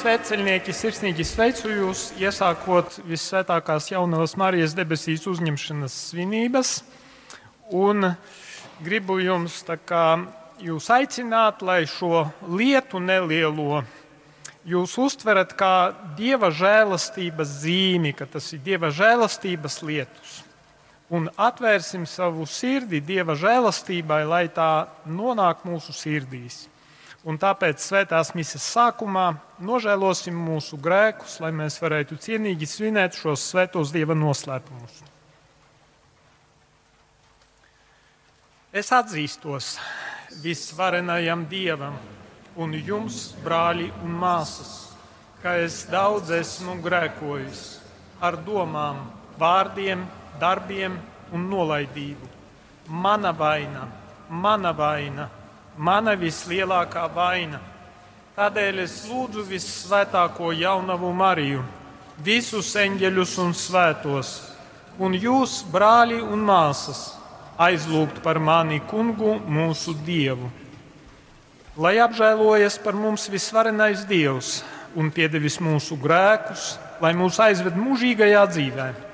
sveceļnieki, sirsnīgi sveicu jūs, iesākot visvētākās jaunās Marijas debesīs uzņemšanas svinības. Un gribu jums kā, jūs aicināt, lai šo lietu nelielo jūs uztverat kā dieva žēlastības zīmi, ka tas ir dieva žēlastības lietus. Un atvērsim savu sirdi dieva žēlastībai, lai tā nonāk mūsu sirdīs. Un tāpēc svētās misijas sākumā nožēlosim mūsu grēkus, lai mēs varētu cienīgi svinēt šos svētos dieva noslēpumus. Es atzīstos, visvarenajam dievam un jums, brāļi un māsas, ka es daudz esmu grēkojis ar domām, vārdiem, darbiem un nolaidību. Mana vaina, mana vaina, mana vislielākā vaina. Tādēļ es lūdzu visvētāko jaunavu Mariju, visus eņģeļus un svētos, un jūs, brāļi un māsas, aizlūgt par mani kungu, mūsu dievu. Lai apžēlojas par mums visvarenais dievs un piedevis mūsu grēkus, lai mūs aizved mūžīgajā dzīvēm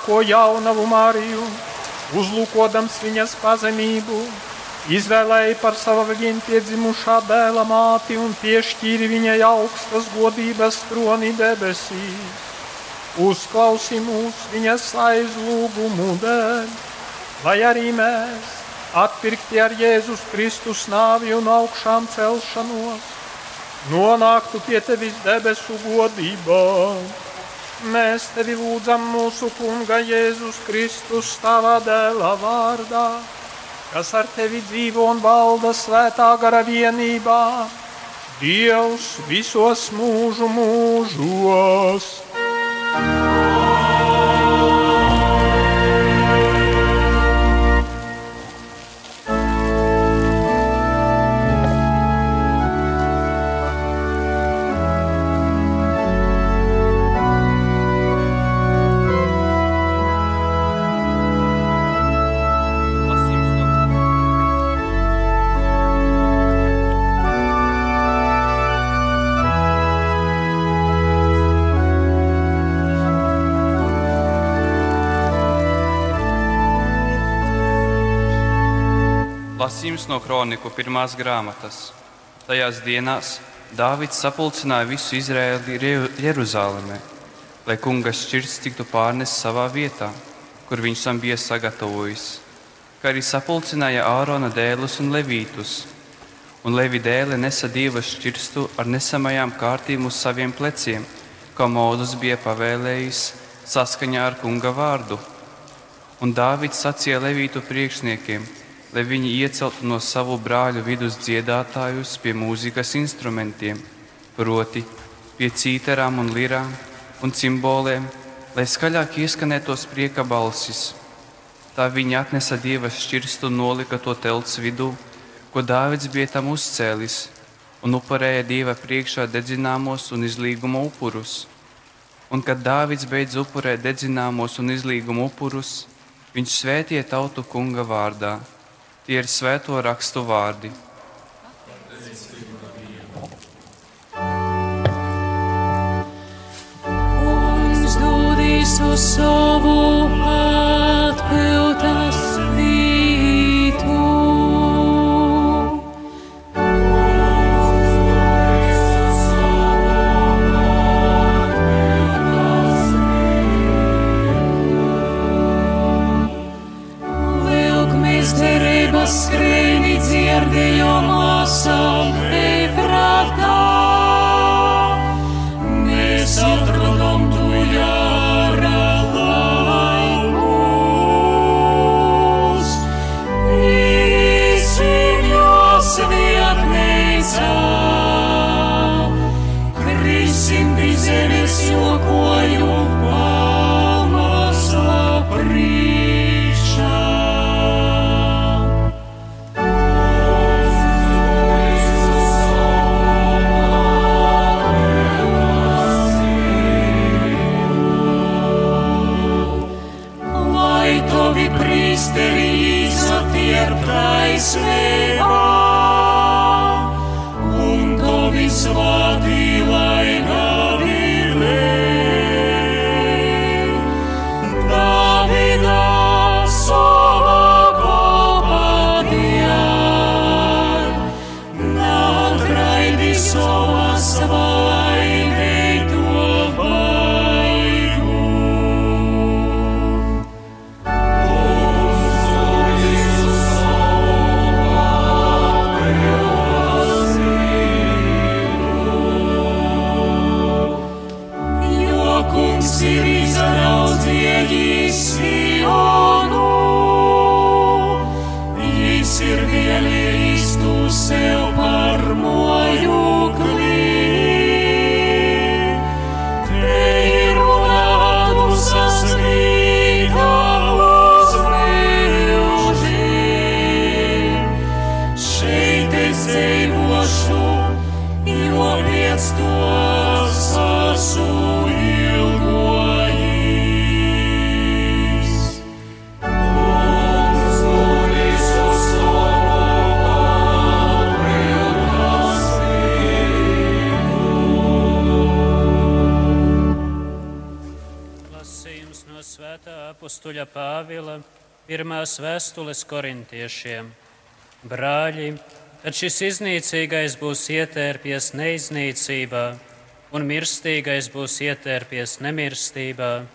vissvētāko jaunavu Mariju, uzlūkodams viņas pazemību, izvēlēji par savu viņu piedzimušā dēla māti un piešķīri viņai augstas godības troni debesīs. Uzklausi mūs viņas aizlūgumu dēļ, lai arī mēs, atpirkti ar Jēzus Kristus nāvi un augšām celšanos, nonāktu pie tevis debesu godībā. Mēs tevi lūdzam mūsu Kunga Jēzus Kristus tavā dēla vārdā, kas ar tevi dzīvo un valda svētā gara vienībā, Dievs visos mūžu mūžos. No kroniku pirmās grāmatas. Tajās dienās Dāvids sapulcināja visu Izraēlu Jeruzalemē, lai kunga šķirts tiktu pārnests savā vietā, kur viņš tam bija sagatavojis, kā arī sapulcināja Ārona dēlus un levītus. Un Levi dēle nesa divas šķirstu ar nesamajām kārtīm uz saviem pleciem, kā Mozus bija pavēlējis saskaņā ar kunga vārdu. Un Dāvids sacīja Levītu priekšniekiem – lai viņi ieceltu no savu brāļu vidus dziedātājus pie mūzikas instrumentiem, proti, pie cīterām un lirām un cimboliem, lai skaļāk ieskanētos prieka balsis. Tā viņi atnesa dievas šķirstu un nolika to telts vidū, ko Dāvids bija tam uzcēlis, un upurēja dieva priekšā dedzināmos un izlīguma upurus. Un kad Dāvids beidz upurēt dedzināmos un izlīguma upurus, viņš svētīja tautu kunga vārdā Tie ir svēto rakstu vārdi. Uz savu atpildas pirmās vēstules korintiešiem. Brāļi, kad šis iznīcīgais būs ietērpies neiznīcībā, un mirstīgais būs ietērpies nemirstībā,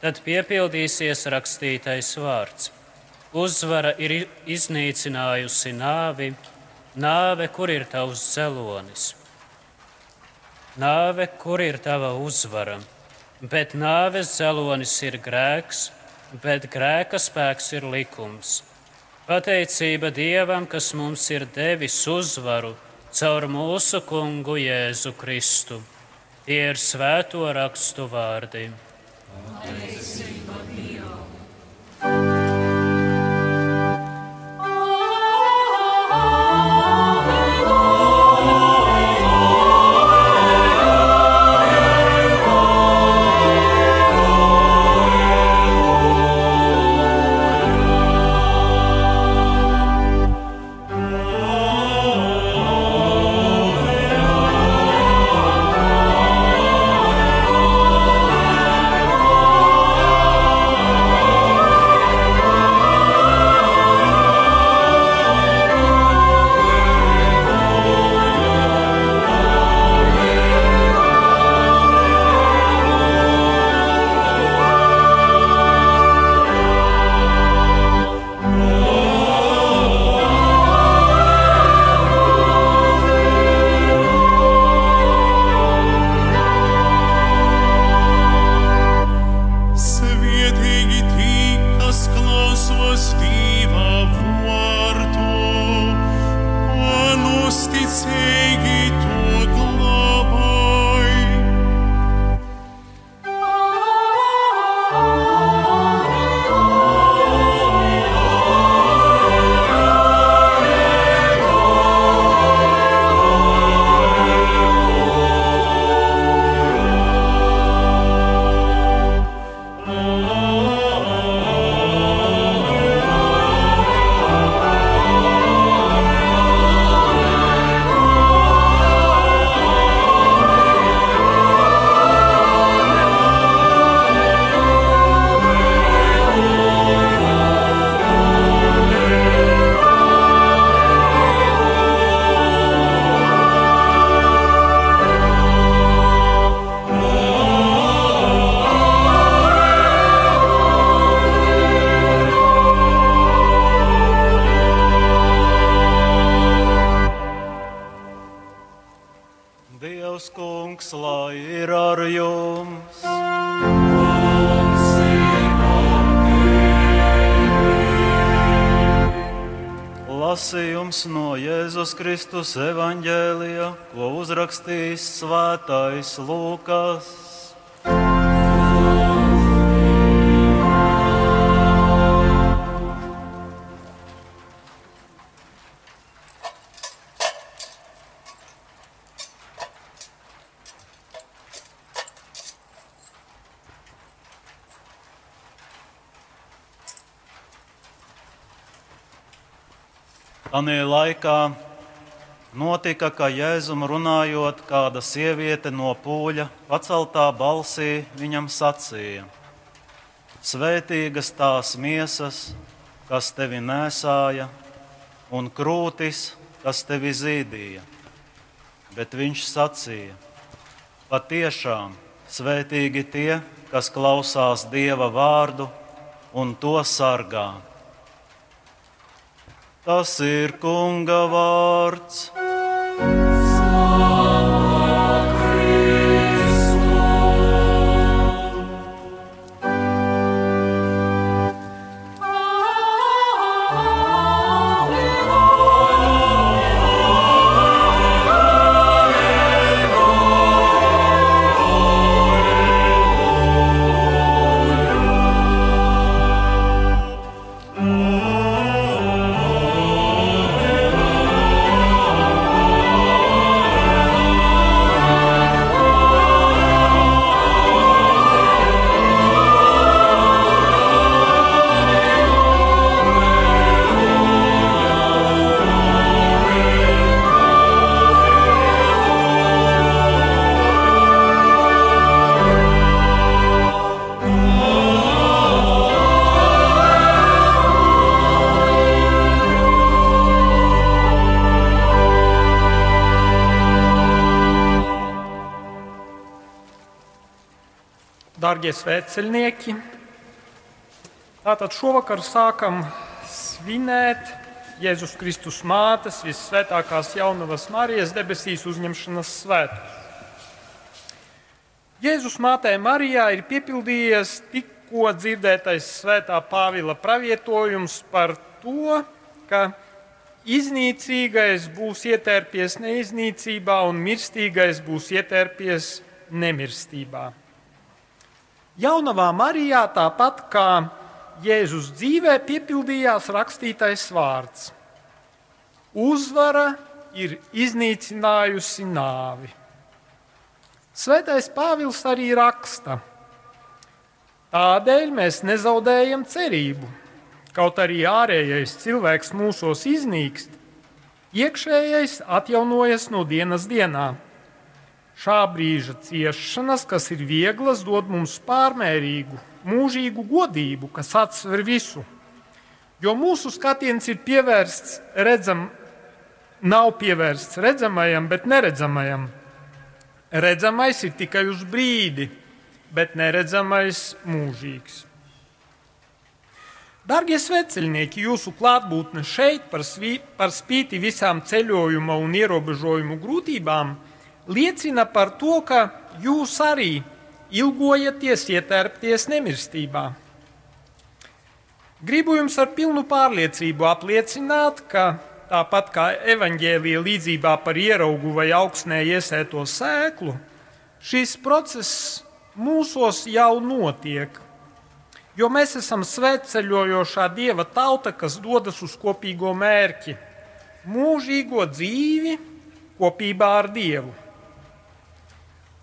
tad piepildīsies rakstītais vārds. Uzvara ir iznīcinājusi nāvi, nāve, kur ir tavs zelonis. Nāve, kur ir tava uzvara? Bet nāves zelonis ir grēks, bet grēka spēks ir likums. Pateicība Dievam, kas mums ir devis uzvaru caur mūsu kungu Jēzu Kristu. Tie ir svēto rakstu vārdi. Pateicība Kristus evaņģēlija, ko uzrakstījis Svētais Lūkas. Tanī laikā notika, ka Jēzum runājot, kāda sieviete no pūļa paceltā balsī viņam sacīja: Svētīgas tās miesas, kas tevi nesāja, un krūtis, kas tevi zīdīja. Bet viņš sacīja: Patiešām svētīgi tie, kas klausās Dieva vārdu un to sargā. Tas ir Kunga vārds. Darbie svētceļnieki! Tātad šovakar sākam svinēt Jēzus Kristus mātes, visvētākās jaunavas Marijas debesīs uzņemšanas svētkus. Jēzus mātei Marijā ir piepildījies tikko dzirdētais svētā Pāvila pravietojums par to, ka iznīcīgais būs ietērpies neiznīcībā un mirstīgais būs ietērpies nemirstībā. Jaunavā Marijā tāpat kā Jēzus dzīvē piepildījās rakstītais vārds: Uzvara ir iznīcinājusi nāvi. Svētais Pāvils arī raksta, tādēļ mēs nezaudējam cerību. Kaut arī ārējais cilvēks mūsos iznīkst, iekšējais atjaunojas no dienas dienā. Šā brīža ciešanas, kas ir vieglas, dod mums pārmērīgu, mūžīgu godību, kas atsver visu. Jo mūsu skatiens ir pievērsts redzam, nav pievērsts redzamajam, bet neredzamajam. Redzamais ir tikai uz brīdi, bet neredzamais mūžīgs. Darbie sveceļnieki, jūsu klātbūtne šeit par, svī, par spīti visām ceļojuma un ierobežojumu grūtībām liecina par to, ka jūs arī ilgojaties ietērpties nemirstībā. Gribu jums ar pilnu pārliecību apliecināt, ka tāpat kā evaņģēlīja līdzībā par ieraugu vai augsnē iesēto sēklu, šis process mūsos jau notiek. Jo mēs esam svētceļojošā dieva tauta, kas dodas uz kopīgo mērķi - mūžīgo dzīvi kopībā ar Dievu.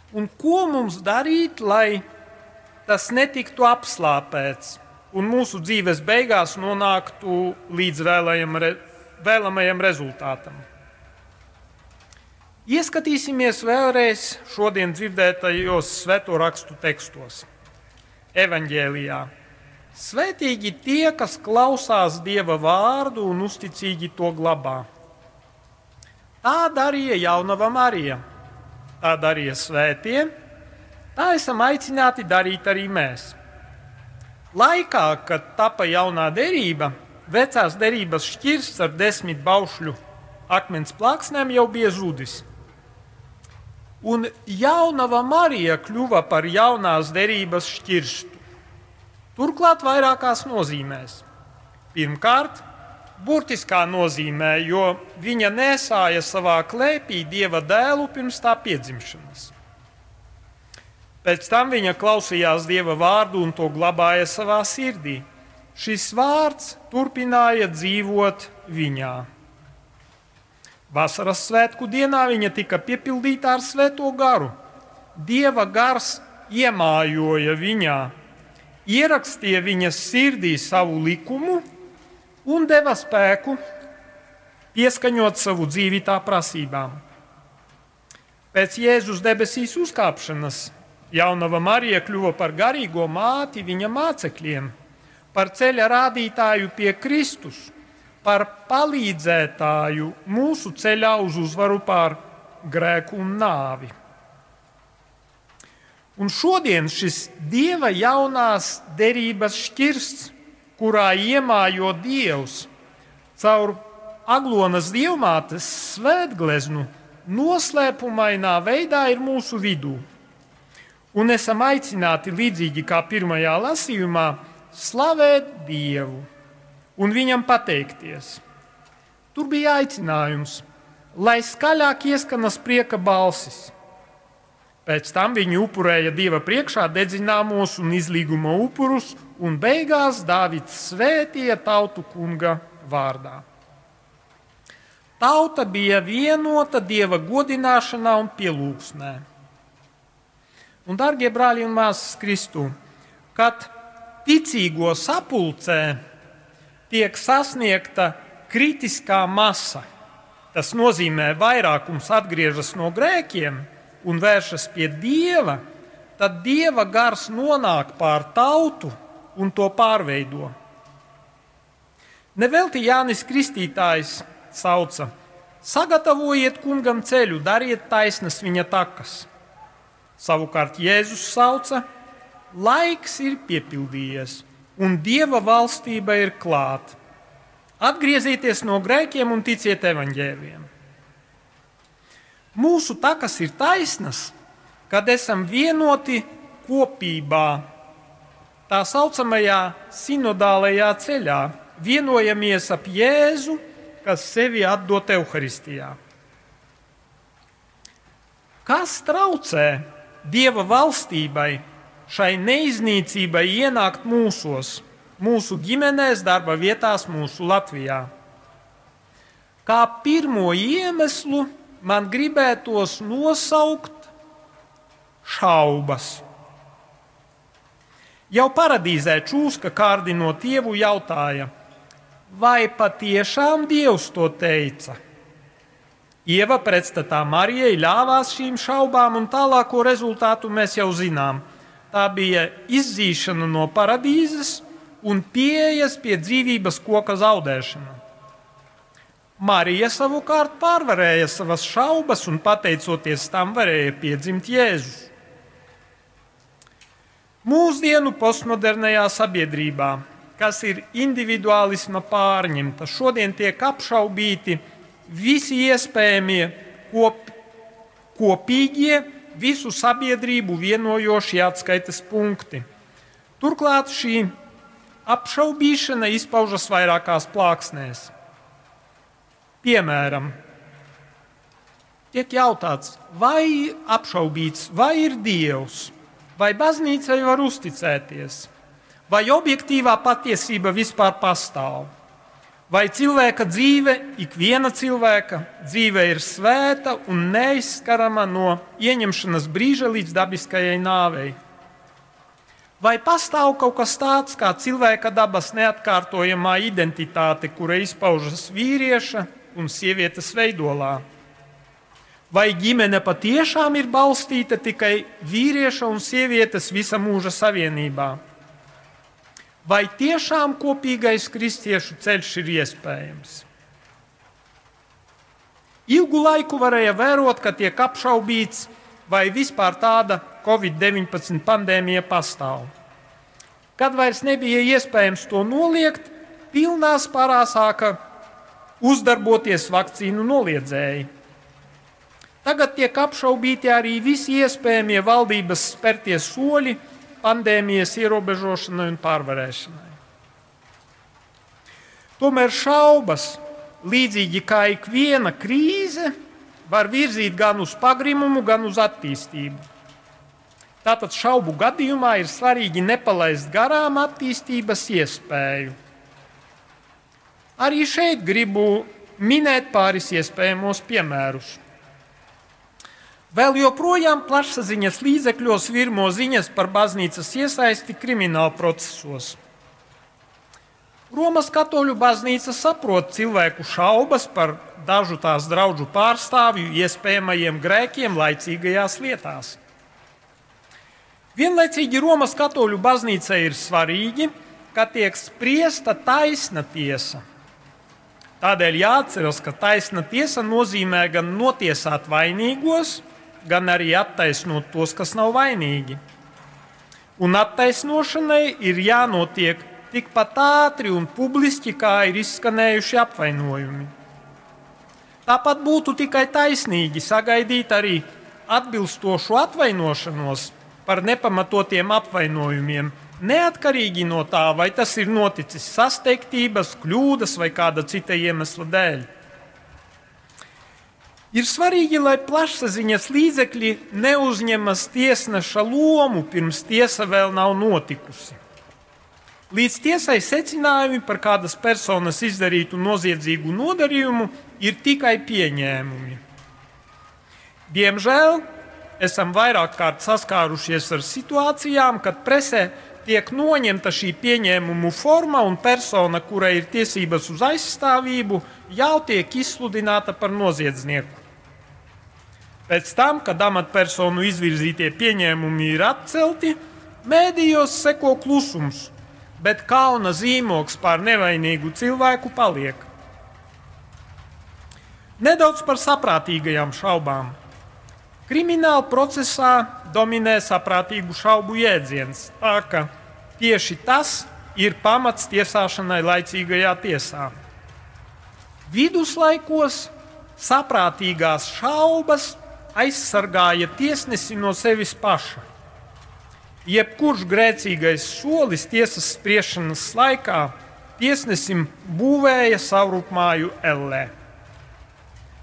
Un ko mums darīt, lai tas netiktu apslāpēts un mūsu dzīves beigās nonāktu līdz vēlējam, vēlamajam rezultātam? Ieskatīsimies vēlreiz šodien dzirdētajos svēto rakstu tekstos. Evanģēlijā. Svētīgi tie, kas klausās Dieva vārdu un uzticīgi to glabā. Tā darīja jaunava Marija tā darīja svētie, tā esam aicināti darīt arī mēs. Laikā, kad tapa jaunā derība, vecās derības šķirsts ar desmit baušļu akmens plāksnēm jau bija zudis. Un jaunava Marija kļuva par jaunās derības šķirstu. Turklāt vairākās nozīmēs. Pirmkārt, burtiskā nozīmē, jo viņa nesāja savā klēpī dieva dēlu pirms tā piedzimšanas. Pēc tam viņa klausījās dieva vārdu un to glabāja savā sirdī. Šis vārds turpināja dzīvot viņā. Vasaras svētku dienā viņa tika piepildīta ar svēto garu. Dieva gars iemājoja viņā, ierakstīja viņas sirdī savu likumu un deva spēku pieskaņot savu dzīvi tā prasībām. Pēc Jēzus debesīs uzkāpšanas jaunava Marija kļuva par garīgo māti viņa mācekļiem, par ceļa rādītāju pie Kristus, par palīdzētāju mūsu ceļā uz uzvaru pār grēku un nāvi. Un šodien šis dieva jaunās derības šķirsts kurā iemājo Dievs caur Aglonas dievmātes svētgleznu, noslēpumainā veidā ir mūsu vidū. Un esam aicināti līdzīgi kā pirmajā lasījumā slavēt Dievu un viņam pateikties. Tur bija aicinājums, lai skaļāk ieskanas prieka balsis. Pēc tam viņi upurēja Dieva priekšā dedzināmos un izlīguma upurus un beigās Dāvids svētīja tautu kunga vārdā. Tauta bija vienota dieva godināšanā un pielūgsmē. Un, darbie brāļi un māsas Kristu, kad ticīgo sapulcē tiek sasniegta kritiskā masa, tas nozīmē, ka vairākums atgriežas no grēkiem un vēršas pie dieva, tad dieva gars nonāk pār tautu un to pārveido. Nevelti Jānis Kristītājs sauca: Sagatavojiet kungam ceļu, dariet taisnas viņa takas. Savukārt Jēzus sauca: laiks ir piepildījies, un Dieva valstība ir klāta. Atgriezieties no grēkiem un ticiet evaņģēliem. Mūsu takas ir taisnas, kad esam vienoti kopībā, tā saucamajā sinodālajā ceļā, vienojamies ap Jēzu, kas sevi atdod Euharistijā. Kas traucē Dieva valstībai, šai neiznīcībai ienākt mūsos, mūsu ģimenēs, darba vietās, mūsu Latvijā? Kā pirmo iemeslu man gribētos nosaukt šaubas. Jau paradīzē čūska kārdinot tievu jautāja, vai patiešām Dievs to teica? Ieva pretstatā Marijai ļāvās šīm šaubām, un tālāko rezultātu mēs jau zinām. Tā bija izdzīšana no paradīzes un pieejas pie dzīvības koka zaudēšana. Marija savukārt pārvarēja savas šaubas un, pateicoties tam, varēja piedzimt Jēzus. Mūsdienu postmodernajā sabiedrībā, kas ir individuālisma pārņemta, šodien tiek apšaubīti visi iespējamie kop, kopīgie, visu sabiedrību vienojošie atskaites punkti. Turklāt šī apšaubīšana izpaužas vairākās plāksnēs. Piemēram, tiek jautāts, vai apšaubīts, vai ir Dievs, vai baznīcai var uzticēties, vai objektīvā patiesība vispār pastāv. Vai cilvēka dzīve, ikviena cilvēka dzīve ir svēta un neizskarama no ieņemšanas brīža līdz dabiskajai nāvei? Vai pastāv kaut kas tāds kā cilvēka dabas neatkārtojamā identitāte, kura izpaužas vīrieša un sievietes veidolā? Vai ģimene patiešām ir balstīta tikai vīrieša un sievietes visa mūža savienībā? vai tiešām kopīgais kristiešu ceļš ir iespējams. Ilgu laiku varēja vērot, ka tiek apšaubīts, vai vispār tāda Covid-19 pandēmija pastāv. Kad vairs nebija iespējams to noliegt, pilnā spārā sāka uzdarboties vakcīnu noliedzēji. Tagad tiek apšaubīti arī visi iespējamie valdības spērtie soļi, pandēmijas ierobežošanai un pārvarēšanai. Tomēr šaubas, līdzīgi kā ikviena krīze, var virzīt gan uz pagrimumu, gan uz attīstību. Tātad šaubu gadījumā ir svarīgi nepalaist garām attīstības iespēju. Arī šeit gribu minēt pāris iespējamos piemērus. Vēl joprojām plašsaziņas līdzekļos virmo ziņas par baznīcas iesaisti krimināla procesos. Romas katoļu baznīca saprot cilvēku šaubas par dažu tās draugu pārstāvju iespējamajiem grēkiem laicīgajās lietās. Vienlaicīgi Romas katoļu baznīcai ir svarīgi, ka tiek spriesta taisna tiesa. Tādēļ jāatcerās, ka taisna tiesa nozīmē gan notiesāt vainīgos, gan arī attaisnot tos, kas nav vainīgi. Un attaisnošanai ir jānotiek tikpat ātri un publiski, kā ir izskanējuši apvainojumi. Tāpat būtu tikai taisnīgi sagaidīt arī atbilstošu atvainošanos par nepamatotiem apvainojumiem, neatkarīgi no tā, vai tas ir noticis sasteigtības, kļūdas vai kāda cita iemesla dēļ. Ir svarīgi, lai plašsaziņas līdzekļi neuzņemas tiesneša lomu pirms tiesa vēl nav notikusi. Līdz tiesai secinājumi par kādas personas izdarītu noziedzīgu nodarījumu ir tikai pieņēmumi. Diemžēl esam vairāk kārt saskārušies ar situācijām, kad presē tiek noņemta šī pieņēmumu forma un persona, kurai ir tiesības uz aizstāvību, jau tiek izsludināta par noziedznieku. Pēc tam, kad amatpersonu izvirzītie pieņēmumi ir atcelti, mēdījos seko klusums, bet kauna zīmogs pār nevainīgu cilvēku paliek. Nedaudz par saprātīgajām šaubām. Krimināla procesā dominē saprātīgu šaubu jēdziens, tā ka tieši tas ir pamats tiesāšanai laicīgajā tiesā. Viduslaikos saprātīgās šaubas aizsargāja tiesnesi no sevis paša. Jebkurš grēcīgais solis tiesas spriešanas laikā tiesnesim būvēja savrupmāju ellē.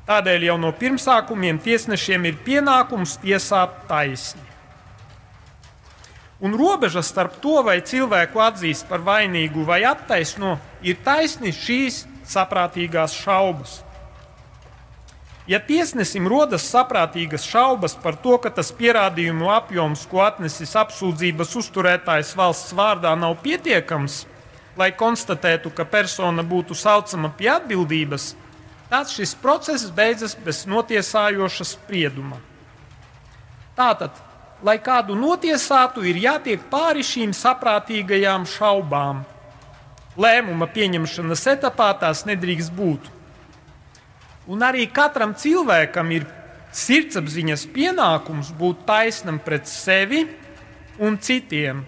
Tādēļ jau no pirmsākumiem tiesnešiem ir pienākums tiesāt taisni. Un robeža starp to, vai cilvēku atzīst par vainīgu vai attaisno, ir taisni šīs saprātīgās šaubas. Ja tiesnesim rodas saprātīgas šaubas par to, ka tas pierādījumu apjoms, ko atnesis apsūdzības uzturētājs valsts vārdā, nav pietiekams, lai konstatētu, ka persona būtu saucama pie atbildības, tad šis process beidzas bez notiesājoša sprieduma. Tātad, lai kādu notiesātu, ir jātiek pāri šīm saprātīgajām šaubām. Lēmuma pieņemšanas etapā tās nedrīkst būt. Un arī katram cilvēkam ir sirdsapziņas pienākums būt taisnam pret sevi un citiem.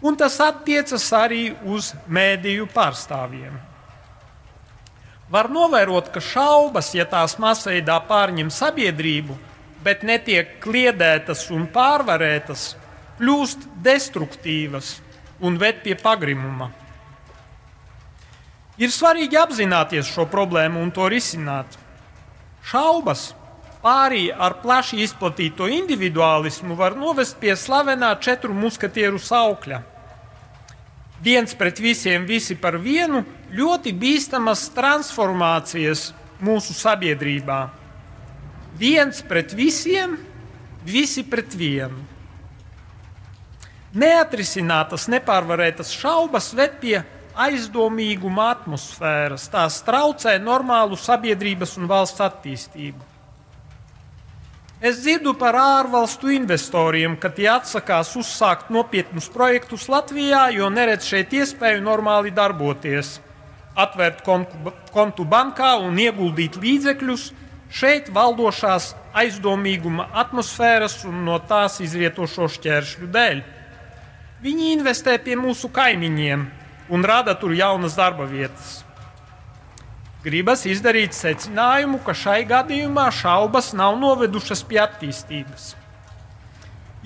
Un tas attiecas arī uz mēdīju pārstāvjiem. Var novērot, ka šaubas, ja tās masveidā pārņem sabiedrību, bet netiek kliedētas un pārvarētas, kļūst destruktīvas un ved pie pagrimuma. Ir svarīgi apzināties šo problēmu un to risināt. Šaubas pārī ar plaši izplatīto individuālismu var novest pie slavenā četru muskatieru saukļa. Viens pret visiem, visi par vienu, ļoti bīstamas transformācijas mūsu sabiedrībā. Viens pret visiem, visi pret vienu. Neatrisinātas, nepārvarētas šaubas ved pie aizdomīguma atmosfēras. Tās traucē normālu sabiedrības un valsts attīstību. Es dzirdu par ārvalstu investoriem, ka tie atsakās uzsākt nopietnus projektus Latvijā, jo neredz šeit iespēju normāli darboties, atvērt kontu, kontu bankā un ieguldīt līdzekļus šeit valdošās aizdomīguma atmosfēras un no tās izrietošo šķēršļu dēļ. Viņi investē pie mūsu kaimiņiem, un rada tur jaunas darba vietas. Gribas izdarīt secinājumu, ka šai gadījumā šaubas nav novedušas pie attīstības.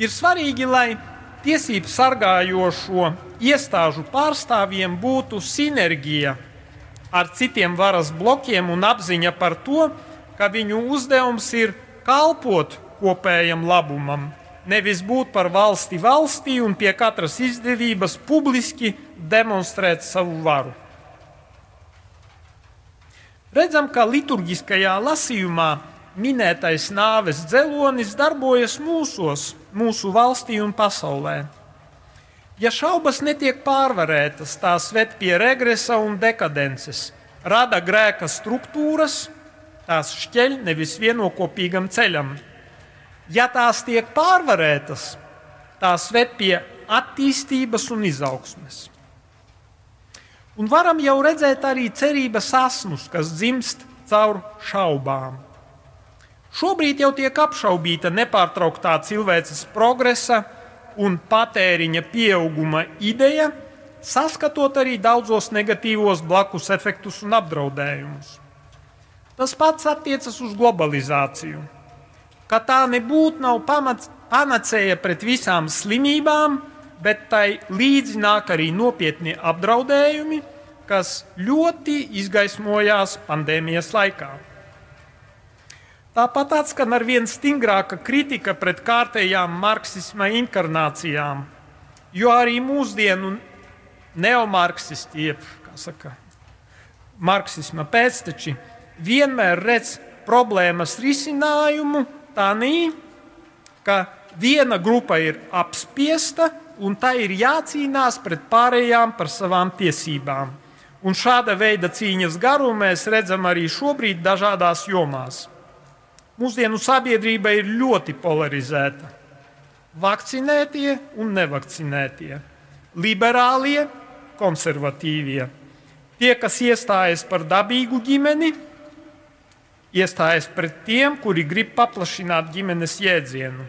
Ir svarīgi, lai tiesību sargājošo iestāžu pārstāvjiem būtu sinerģija ar citiem varas blokiem un apziņa par to, ka viņu uzdevums ir kalpot kopējam labumam, nevis būt par valsti valstī un pie katras izdevības publiski demonstrēt savu varu. Redzam, ka liturģiskajā lasījumā minētais nāves dzelonis darbojas mūsos, mūsu valstī un pasaulē. Ja šaubas netiek pārvarētas, tās ved pie regresa un dekadences, rada grēka struktūras, tās šķeļ nevis vienokopīgam ceļam. Ja tās tiek pārvarētas, tās ved pie attīstības un izaugsmes. Un varam jau redzēt arī cerības asmus, kas dzimst caur šaubām. Šobrīd jau tiek apšaubīta nepārtrauktā cilvēces progresa un patēriņa pieauguma ideja, saskatot arī daudzos negatīvos blakus efektus un apdraudējumus. Tas pats attiecas uz globalizāciju. Ka tā nebūtu nav pamats, panacēja pret visām slimībām, bet tai līdzi nāk arī nopietni apdraudējumi, kas ļoti izgaismojās pandēmijas laikā. Tāpat atskan ar vien stingrāka kritika pret kārtējām marksisma inkarnācijām, jo arī mūsdienu neomarksisti, jeb saka, marksisma pēcteči, vienmēr redz problēmas risinājumu tā nī, ka viena grupa ir apspiesta un tai ir jācīnās pret pārējām par savām tiesībām. Un šāda veida cīņas garu mēs redzam arī šobrīd dažādās jomās. Mūsdienu sabiedrība ir ļoti polarizēta. Vakcinētie un nevakcinētie, liberālie, konservatīvie, tie, kas iestājas par dabīgu ģimeni, iestājas pret tiem, kuri grib paplašināt ģimenes jēdzienu.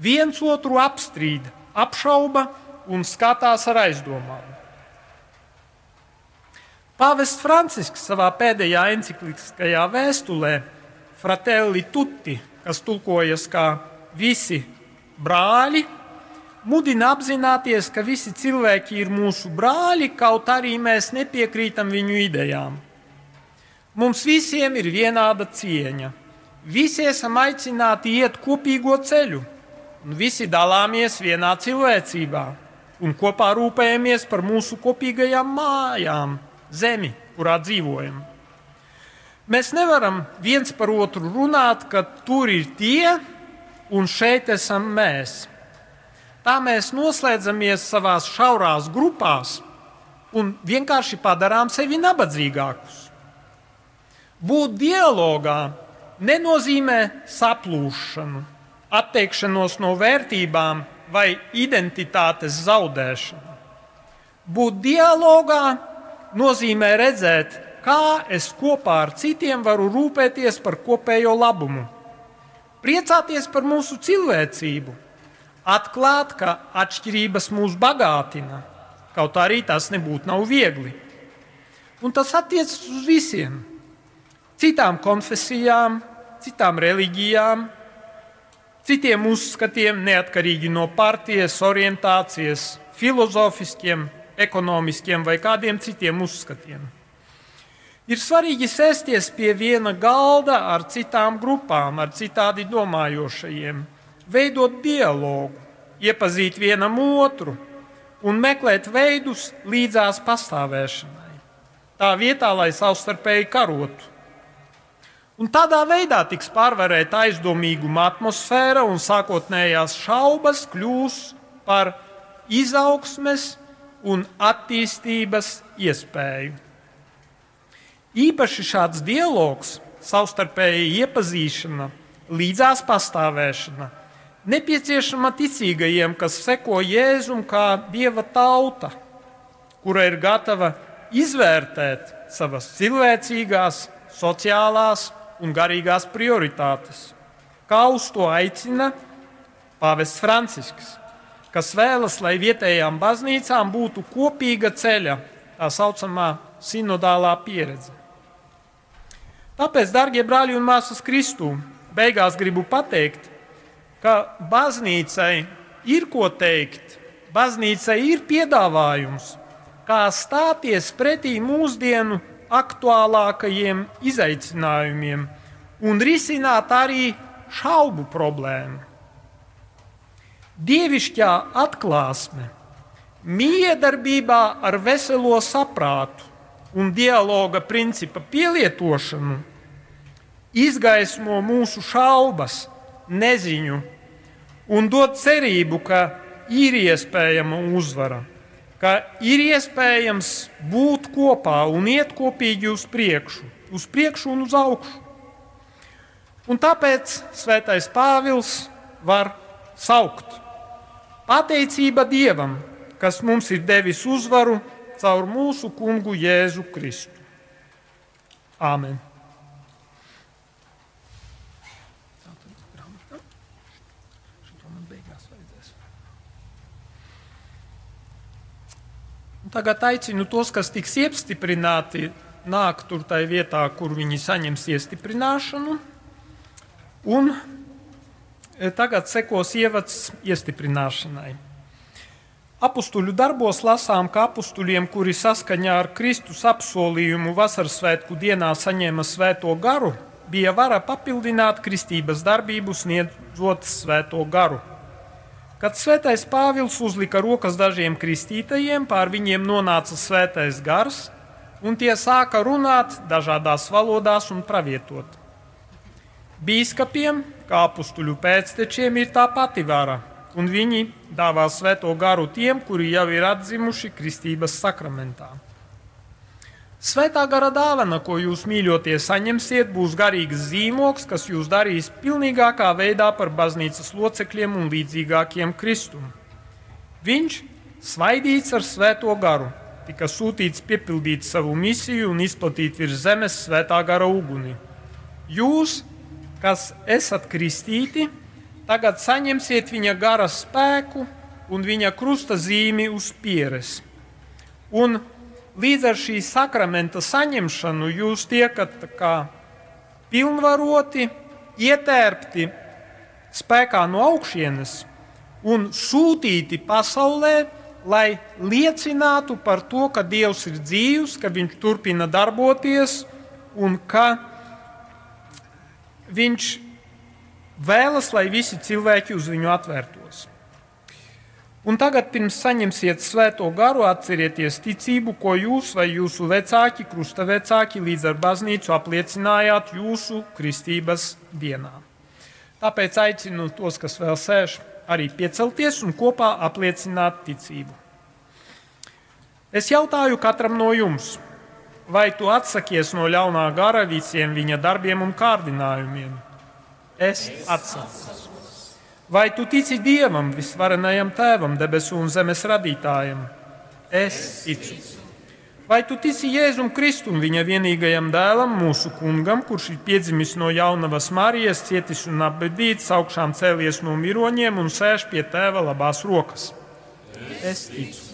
Viens otru apstrīd, apšauba un skatās ar aizdomām. Pāvests Francisks savā pēdējā encykliskajā vēstulē Fratelli Tutti, kas tulkojas kā visi brāļi, mudina apzināties, ka visi cilvēki ir mūsu brāļi, kaut arī mēs nepiekrītam viņu idejām. Mums visiem ir vienāda cieņa. Visi esam aicināti iet kopīgo ceļu, un visi dalāmies vienā cilvēcībā un kopā rūpējamies par mūsu kopīgajām mājām zemi, kurā dzīvojam. Mēs nevaram viens par otru runāt, ka tur ir tie un šeit esam mēs. Tā mēs noslēdzamies savā šaurās grupās un vienkārši padarām sevi nabadzīgākus. Būt dialogā nenozīmē saplūšanu, atteikšanos no vērtībām vai identitātes zaudēšanu. Būt dialogā nozīmē redzēt, kā es kopā ar citiem varu rūpēties par kopējo labumu, priecāties par mūsu cilvēcību, atklāt, ka atšķirības mūs bagātina, kaut arī tas nebūtu nav viegli. Un tas attiecas uz visiem - citām konfesijām, citām reliģijām, citiem uzskatiem, neatkarīgi no partijas, orientācijas, filozofiskiem, ekonomiskiem vai kādiem citiem uzskatiem. Ir svarīgi sēsties pie viena galda ar citām grupām, ar citādi domājošajiem, veidot dialogu, iepazīt vienam otru un meklēt veidus līdzās pastāvēšanai. Tā vietā, lai savstarpēji karotu. Un tādā veidā tiks pārvarēta aizdomīguma atmosfēra un sākotnējās šaubas kļūs par izaugsmes un attīstības iespēju. Īpaši šāds dialogs, savstarpēja iepazīšana, līdzās pastāvēšana, nepieciešama ticīgajiem, kas seko Jēzum kā dieva tauta, kura ir gatava izvērtēt savas cilvēcīgās, sociālās un garīgās prioritātes, kā uz to aicina Pāvests Francisks kas vēlas, lai vietējām baznīcām būtu kopīga ceļa, tā saucamā sinodālā pieredze. Tāpēc, darbie brāļi un māsas Kristū, beigās gribu pateikt, ka baznīcai ir ko teikt, baznīcai ir piedāvājums, kā stāties pretī mūsdienu aktuālākajiem izaicinājumiem un risināt arī šaubu problēmu. Dievišķā atklāsme, miedarbībā ar veselo saprātu un dialoga principa pielietošanu izgaismo mūsu šaubas, neziņu un dod cerību, ka ir iespējama uzvara, ka ir iespējams būt kopā un iet kopīgi uz priekšu, uz priekšu un uz augšu. Un tāpēc Svētais Pāvils var saukt Pateicība Dievam, kas mums ir devis uzvaru caur mūsu kungu Jēzu Kristu. Āmen! Tagad aicinu tos, kas tiks iestiprināti, nākt tur tajā vietā, kur viņi saņems iestiprināšanu. Un E, tagad sekos ievads iestiprināšanai. Apustuļu darbos lasām, ka apustuļiem, kuri saskaņā ar Kristus apsolījumu vasaras svētku dienā saņēma svēto garu, bija vara papildināt kristības darbību, sniedzot svēto garu. Kad svētais Pāvils uzlika rokas dažiem kristītajiem, pār viņiem nonāca svētais gars, un tie sāka runāt dažādās valodās un pravietot. Bīskapiem, kā apstuļu pēctečiem, ir tā pati vara, un viņi dāvā svēto garu tiem, kuri jau ir atzimuši kristības sakramentā. Svētā gara dāvana, ko jūs mīļotie saņemsiet, būs garīgs zīmoks, kas jūs darīs pilnīgākā veidā par baznīcas locekļiem un līdzīgākiem Kristum. Viņš, svaidīts ar svēto garu, tika sūtīts piepildīt savu misiju un izplatīt virs zemes svētā gara uguni Jūs, kas esat kristīti, tagad saņemsiet viņa gara spēku un viņa krusta zīmi uz pieres. Un līdz ar šī sakramenta saņemšanu jūs tiekat kā pilnvaroti, ietērpti spēkā no augšienes un sūtīti pasaulē, lai liecinātu par to, ka Dievs ir dzīvs, ka Viņš turpina darboties un ka Viņš vēlas, lai visi cilvēki uz viņu atvērtos. Un tagad, pirms saņemsiet svēto garu, atcerieties ticību, ko jūs vai jūsu vecāki, krustavecāki līdz ar baznīcu apliecinājāt jūsu kristības dienā. Tāpēc aicinu tos, kas vēl sēž, arī piecelties un kopā apliecināt ticību. Es jautāju katram no jums, vai tu atsakies no ļaunā gara visiem viņa darbiem un kārdinājumiem? Es atsakos. Vai tu tici Dievam, visvarenajam Tēvam, debesu un zemes radītājam? Es ticu. Vai tu tici Jēzum Kristum, viņa vienīgajam dēlam, mūsu kungam, kurš ir piedzimis no jaunavas Marijas, cietis un apbedīts, augšām cēlies no miroņiem un sēž pie tēva labās rokas? Es ticu.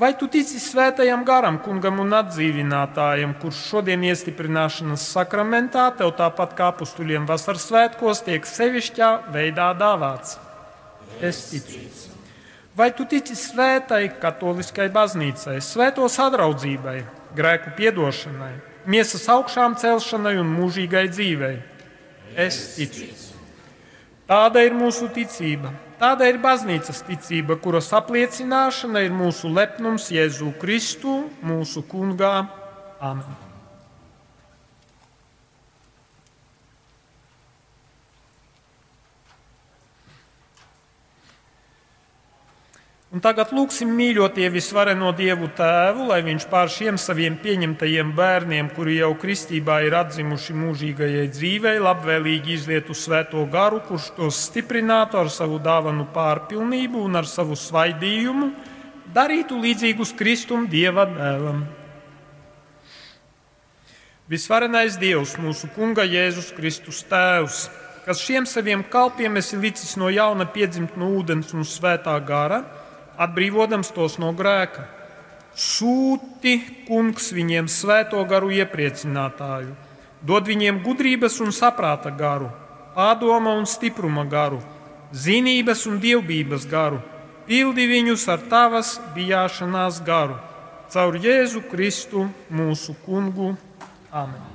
Vai tu tici svētajam garam, kungam un atdzīvinātājam, kurš šodien iestiprināšanas sakramentā, tev tāpat kā apstuļiem vasaras svētkos, tiek sevišķā veidā dāvāts? Es ticu. Vai tu tici svētai katoliskai baznīcai, svēto sadraudzībai, grēku piedošanai, miesas augšām celšanai un mūžīgai dzīvei? Es ticu. Tāda ir mūsu ticība. Tāda ir baznīcas ticība, kuras apliecināšana ir mūsu lepnums Jēzu Kristu, mūsu kungā. Amen. Un tagad lūgsim mīļotie visvareno Dievu Tēvu, lai Viņš pār šiem saviem pieņemtajiem bērniem, kuri jau kristībā ir atzimuši mūžīgajai dzīvei, labvēlīgi izlietu svēto garu, kurš tos stiprinātu ar savu dāvanu pārpilnību un ar savu svaidījumu, darītu līdzīgus Kristum Dieva dēlam. Visvarenais Dievs, mūsu Kunga Jēzus Kristus Tēvs, kas šiem saviem kalpiem esi licis no jauna piedzimt no ūdens un svētā gara, atbrīvodams tos no grēka. Sūti, kungs, viņiem svēto garu iepriecinātāju, dod viņiem gudrības un saprāta garu, pārdoma un stipruma garu, zinības un dievbijības garu, pildi viņus ar tavas bijāšanās garu, caur Jēzu Kristu, mūsu kungu. Amen!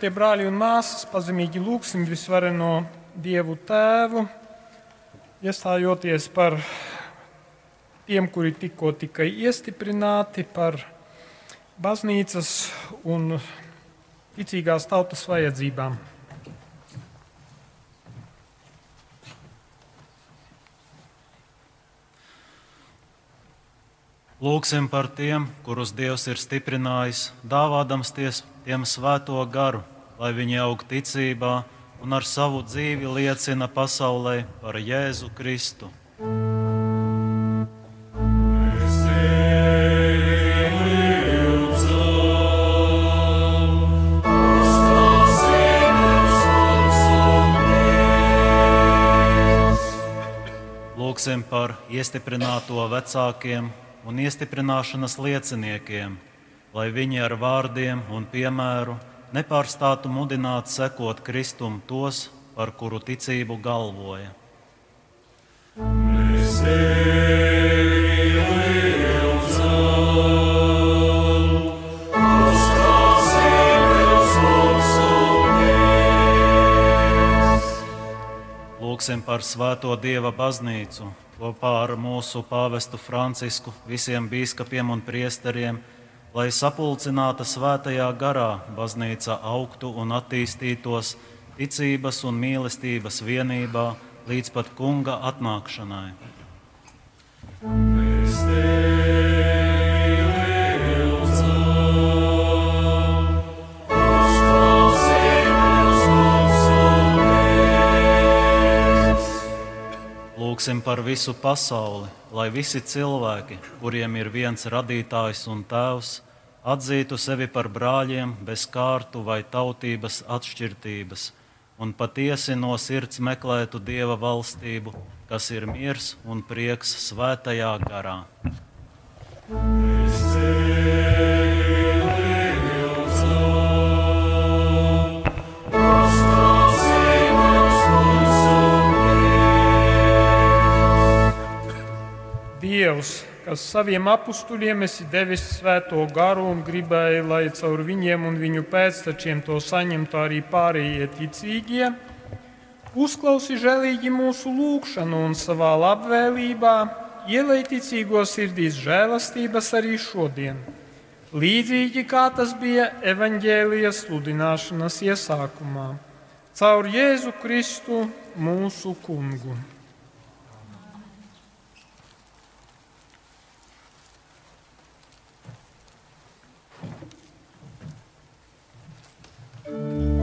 Mīļotie brāļi un māsas, pazemīgi lūgsim visvareno Dievu Tēvu, iestājoties par tiem, kuri tikko tika iestiprināti, par baznīcas un ticīgās tautas vajadzībām. Lūksim par tiem, kurus Dievs ir stiprinājis, dāvādams ties, tiem svēto garu, lai viņi aug ticībā un ar savu dzīvi liecina pasaulē par Jēzu Kristu. Lūksim par iestiprināto vecākiem un iestiprināšanas lieciniekiem, lai viņi ar vārdiem un piemēru nepārstātu mudināt sekot Kristum tos, par kuru ticību galvoja. Lūksim par Svēto Dieva baznīcu, kopā ar mūsu pāvestu Francisku, visiem biskupiem un priesteriem, lai sapulcināta svētajā garā baznīca augtu un attīstītos ticības un mīlestības vienībā līdz pat kunga atnākšanai. Mēs Lūksim par visu pasauli, lai visi cilvēki, kuriem ir viens radītājs un tēvs, atzītu sevi par brāļiem bez kārtu vai tautības atšķirtības un patiesi no sirds meklētu Dieva valstību, kas ir miers un prieks svētajā garā. Mēs Dievs, kas saviem apstuļiem esi devis svēto garu un gribēja, lai caur viņiem un viņu pēctečiem to saņemtu arī pārējie ticīgie, uzklausi žēlīgi mūsu lūgšanu un savā labvēlībā ielai ticīgo sirdīs žēlastības arī šodien. Līdzīgi kā tas bija evaņģēlijas sludināšanas iesākumā, caur Jēzu Kristu mūsu kungu. Amen.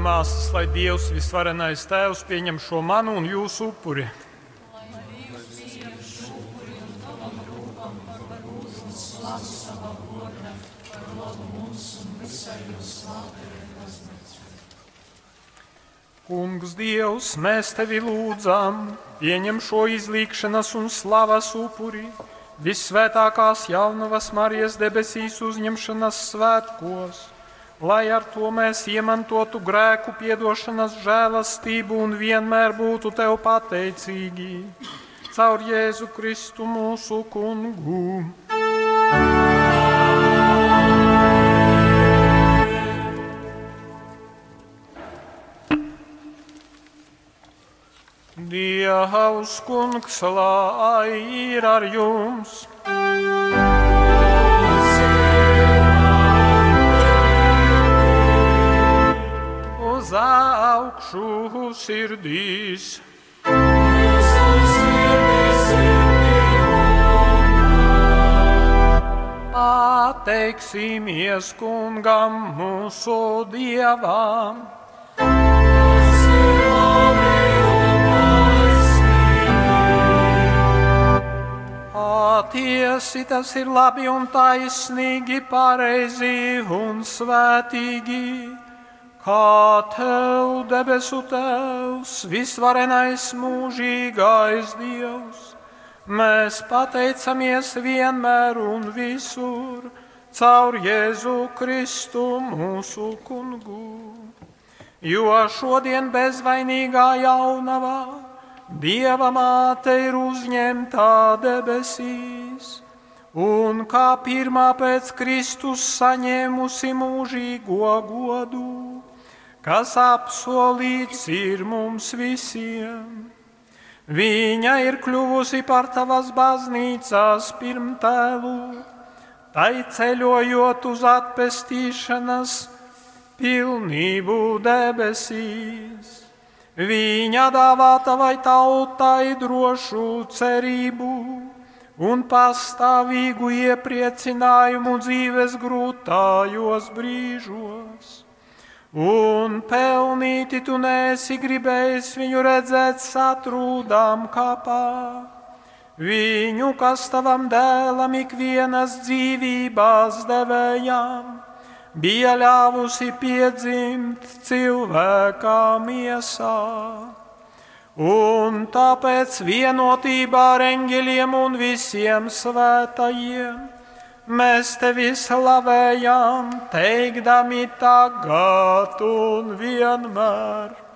Māsas, lai Dievs visvarenais Tēvs pieņem šo manu un jūsu upuri. Kungs, Dievs, mēs tevi lūdzam, pieņem šo izlīkšanas un slavas upuri, vissvētākās jaunavas Marijas debesīs uzņemšanas svētkos, lai ar to mēs iemantotu grēku piedošanas žēlastību un vienmēr būtu tev pateicīgi. Caur Jēzu Kristu mūsu kungu. Dievs, kungs, lai ir ar jums! Uz augšu sirdīs! Pateiksimies kungam mūsu dievam! Patiesi tas ir labi un taisnīgi, pareizi un svētīgi, kā tev debesu tevs, visvarenais mūžīgais Dievs. Mēs pateicamies vienmēr un visur caur Jēzu Kristu mūsu kungu, jo šodien bezvainīgā jaunavā Dieva māte ir uzņemtā debesīs, un kā pirmā pēc Kristus saņēmusi mūžīgo godu, kas apsolīts ir mums visiem. Viņa ir kļuvusi par tavas baznīcās pirmtēlu, tai ceļojot uz atpestīšanas pilnību debesīs. Viņa dāvā tavai tautai drošu cerību un pastāvīgu iepriecinājumu dzīves grūtājos brīžos. Un pelnīti tu nesi gribējis viņu redzēt satrūdām kapā. Viņu, kas tavam dēlam ikvienas dzīvībās devējām, bija ļāvusi piedzimt cilvēkā miesā. Un tāpēc vienotībā ar eņģeļiem un visiem svētajiem mēs tevi slavējam, teikdami tagad un vienmēr.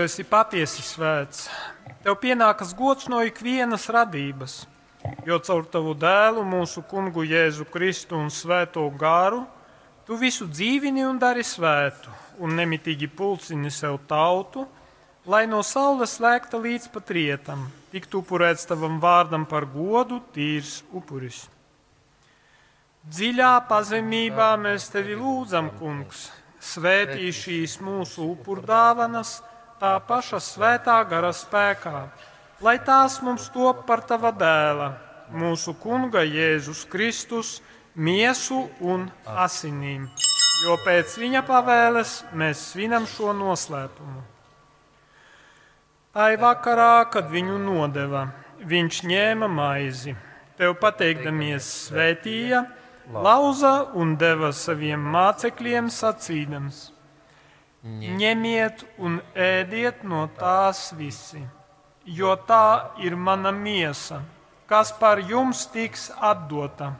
Tu esi patiesi svēts. Tev pienākas gods no ikvienas radības, jo caur tavu dēlu, mūsu kungu Jēzu Kristu un svēto garu, tu visu dzīvini un dari svētu, un nemitīgi pulcini sev tautu, lai no saules lēkta līdz pat rietam, tiktu upurēts tavam vārdam par godu, tīrs upuris. Dziļā pazemībā mēs tevi lūdzam, kungs, Svētī šīs mūsu upurdāvanas, tā paša svētā gara spēkā, lai tās mums top par tava dēla, mūsu kunga Jēzus Kristus, miesu un asinīm, jo pēc viņa pavēles mēs svinam šo noslēpumu. Tā ir vakarā, kad viņu nodeva, viņš ņēma maizi, tev pateikdamies svētīja, lauza un deva saviem mācekļiem sacīdams: Ņemiet un ēdiet no tās visi, jo tā ir mana miesa, kas par jums tiks atdota.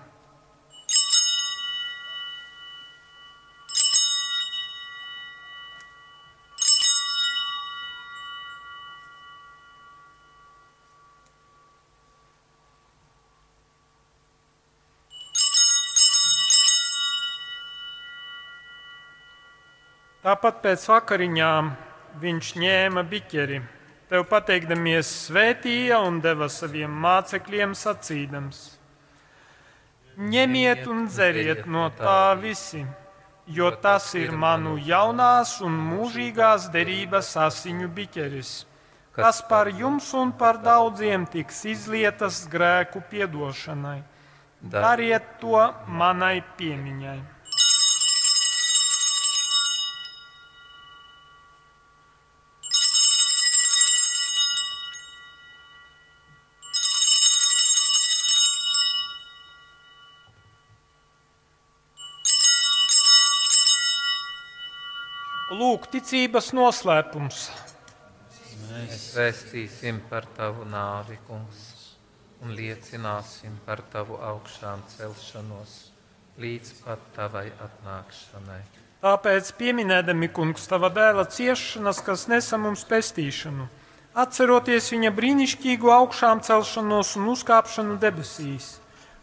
Tāpat pēc vakariņām viņš ņēma biķeri, tev pateikdamies, svētīja un deva saviem mācekļiem sacīdams: Ņemiet un dzeriet no tā visi, jo tas ir manu jaunās un mūžīgās derības asiņu biķeris, kas par jums un par daudziem tiks izlietas grēku piedošanai. Dariet to manai piemiņai. Lūk, ticības noslēpums. Mēs vēstīsim par tavu nāvi, kungs, un liecināsim par tavu augšām celšanos līdz pat tavai atnākšanai. Tāpēc, pieminēdami kungs tava dēla ciešanas, kas nesa mums pestīšanu, atceroties viņa brīnišķīgo augšām celšanos un uzkāpšanu debesīs,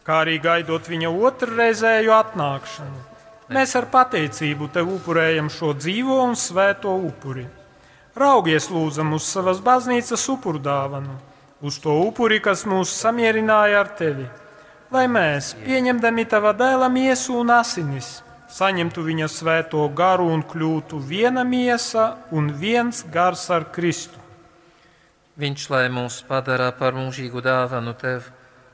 kā arī gaidot viņa otrreizējo atnākšanu. Mēs ar pateicību te upurējam šo dzīvo un svēto upuri. Raugies lūdzam uz savas baznīcas upurdāvanu, uz to upuri, kas mūs samierināja ar tevi, lai mēs, pieņemdami tava dēla miesu un asinis, saņemtu viņa svēto garu un kļūtu viena miesa un viens gars ar Kristu. Viņš lai mūs padara par mūžīgu dāvanu tev,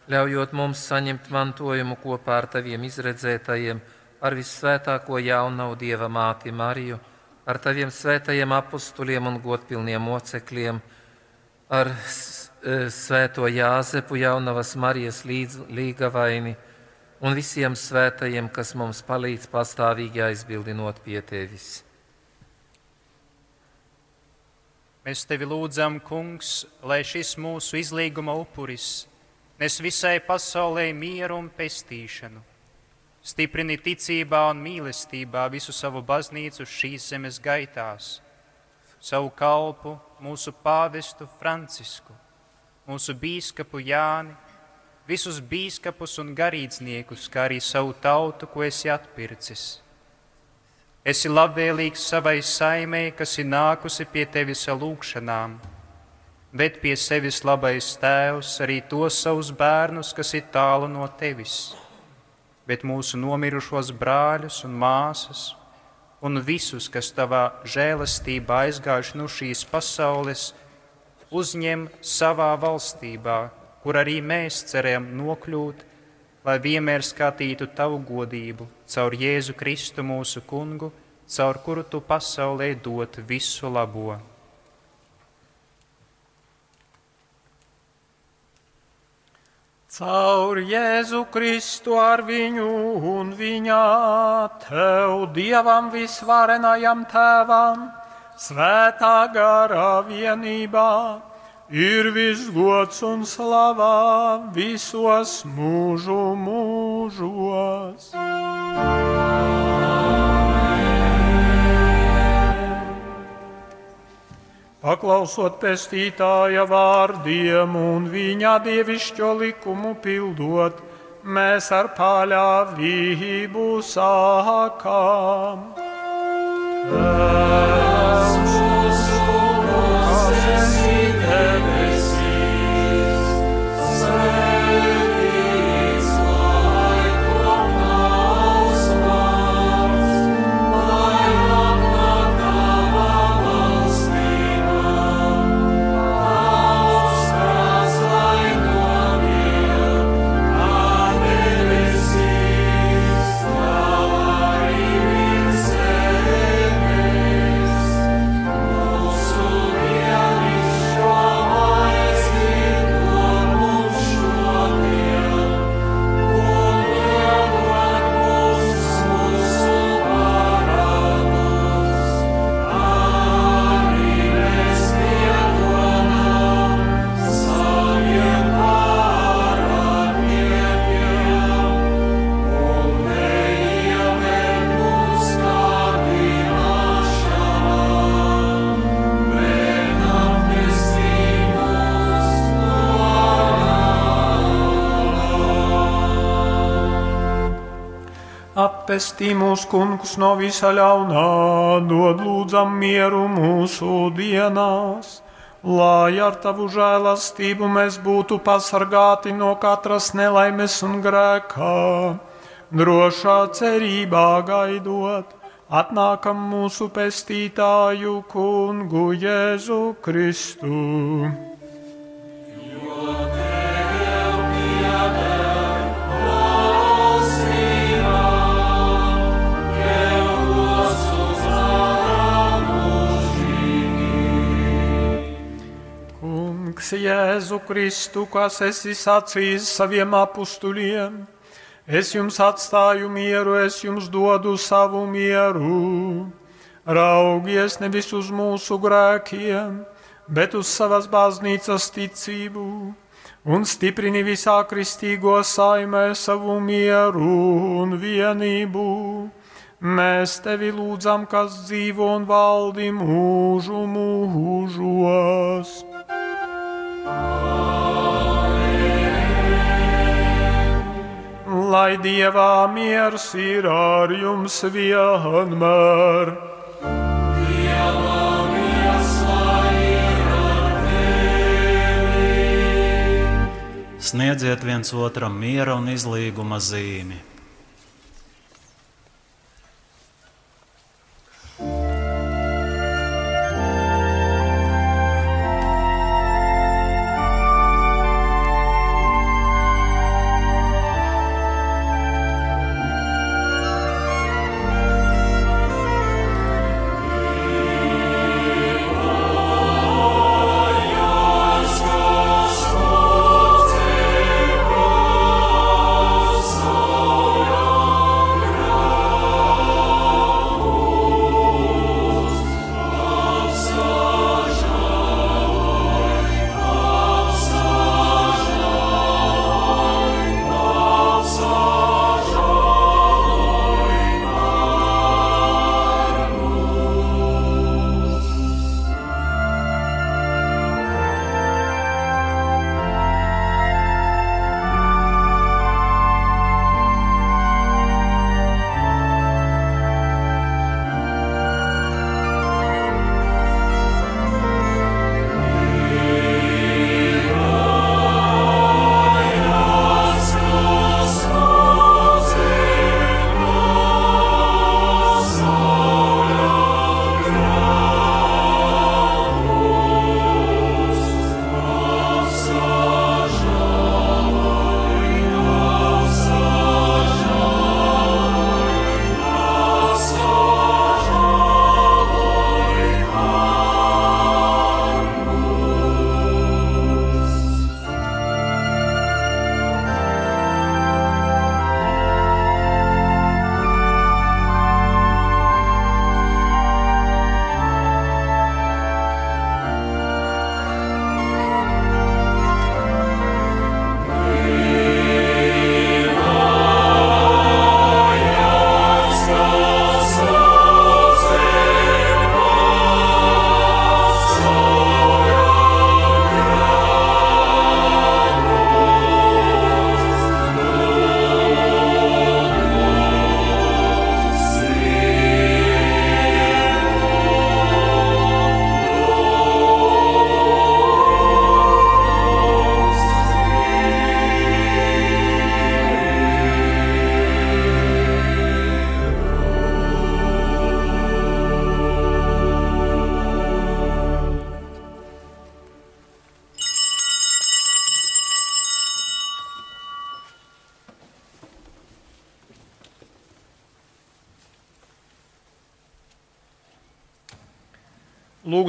ļaujot mums saņemt mantojumu kopā ar taviem izredzētajiem, ar vissvētāko jaunavu Dieva māti Mariju, ar taviem svētajiem apustuliem un godpilniem mocekļiem, ar e, svēto Jāzepu jaunavas Marijas līgavaini un visiem svētajiem, kas mums palīdz pastāvīgi aizbildinot pie tevis. Mēs tevi lūdzam, Kungs, lai šis mūsu izlīguma upuris nes visai pasaulē mieru un pestīšanu. Stiprini ticībā un mīlestībā visu savu baznīcu šīs zemes gaitās, savu kalpu, mūsu pāvestu Francisku, mūsu bīskapu Jāni, visus bīskapus un garīdzniekus, kā arī savu tautu, ko esi atpircis. Esi labvēlīgs savai saimei, kas ir nākusi pie tevis ar lūgšanām. Ved pie sevis labais tēvs arī tos savus bērnus, kas ir tālu no tevis, bet mūsu nomirušos brāļus un māsas, un visus, kas tavā žēlastībā aizgājuši no šīs pasaules, uzņem savā valstībā, kur arī mēs cerējam nokļūt, lai vienmēr skatītu tavu godību caur Jēzu Kristu mūsu kungu, caur kuru tu pasaulē dot visu labo. Caur Jēzu Kristu ar viņu un viņa tev, Dievam visvarenajam tēvam, svētā garā vienībā, ir visgods un slavā visos mūžu mūžos. Paklausot pestītāja vārdiem un viņa dievišķo likumu pildot, mēs ar paļāvību sākām. Tēvs atpestī mūsu kungus no visa ļaunā, dod lūdzam mieru mūsu dienās. Lai ar tavu žēlastību mēs būtu pasargāti no katras nelaimes un grēkā, drošā cerībā gaidot, atnākam mūsu pestītāju kungu Jēzu Kristu. Kungs Jēzu Kristu, kas esi sacījis saviem apstuļiem, es jums atstāju mieru, es jums dodu savu mieru. Raugies nevis uz mūsu grēkiem, bet uz savas baznīcas ticību, un stiprini visā kristīgo saimē savu mieru un vienību. Mēs tevi lūdzam, kas dzīvo un valdi mūžu mūžos. Lai dievā miers ir ar jums vienmēr. Sniedziet viens otram miera un izlīguma zīmi.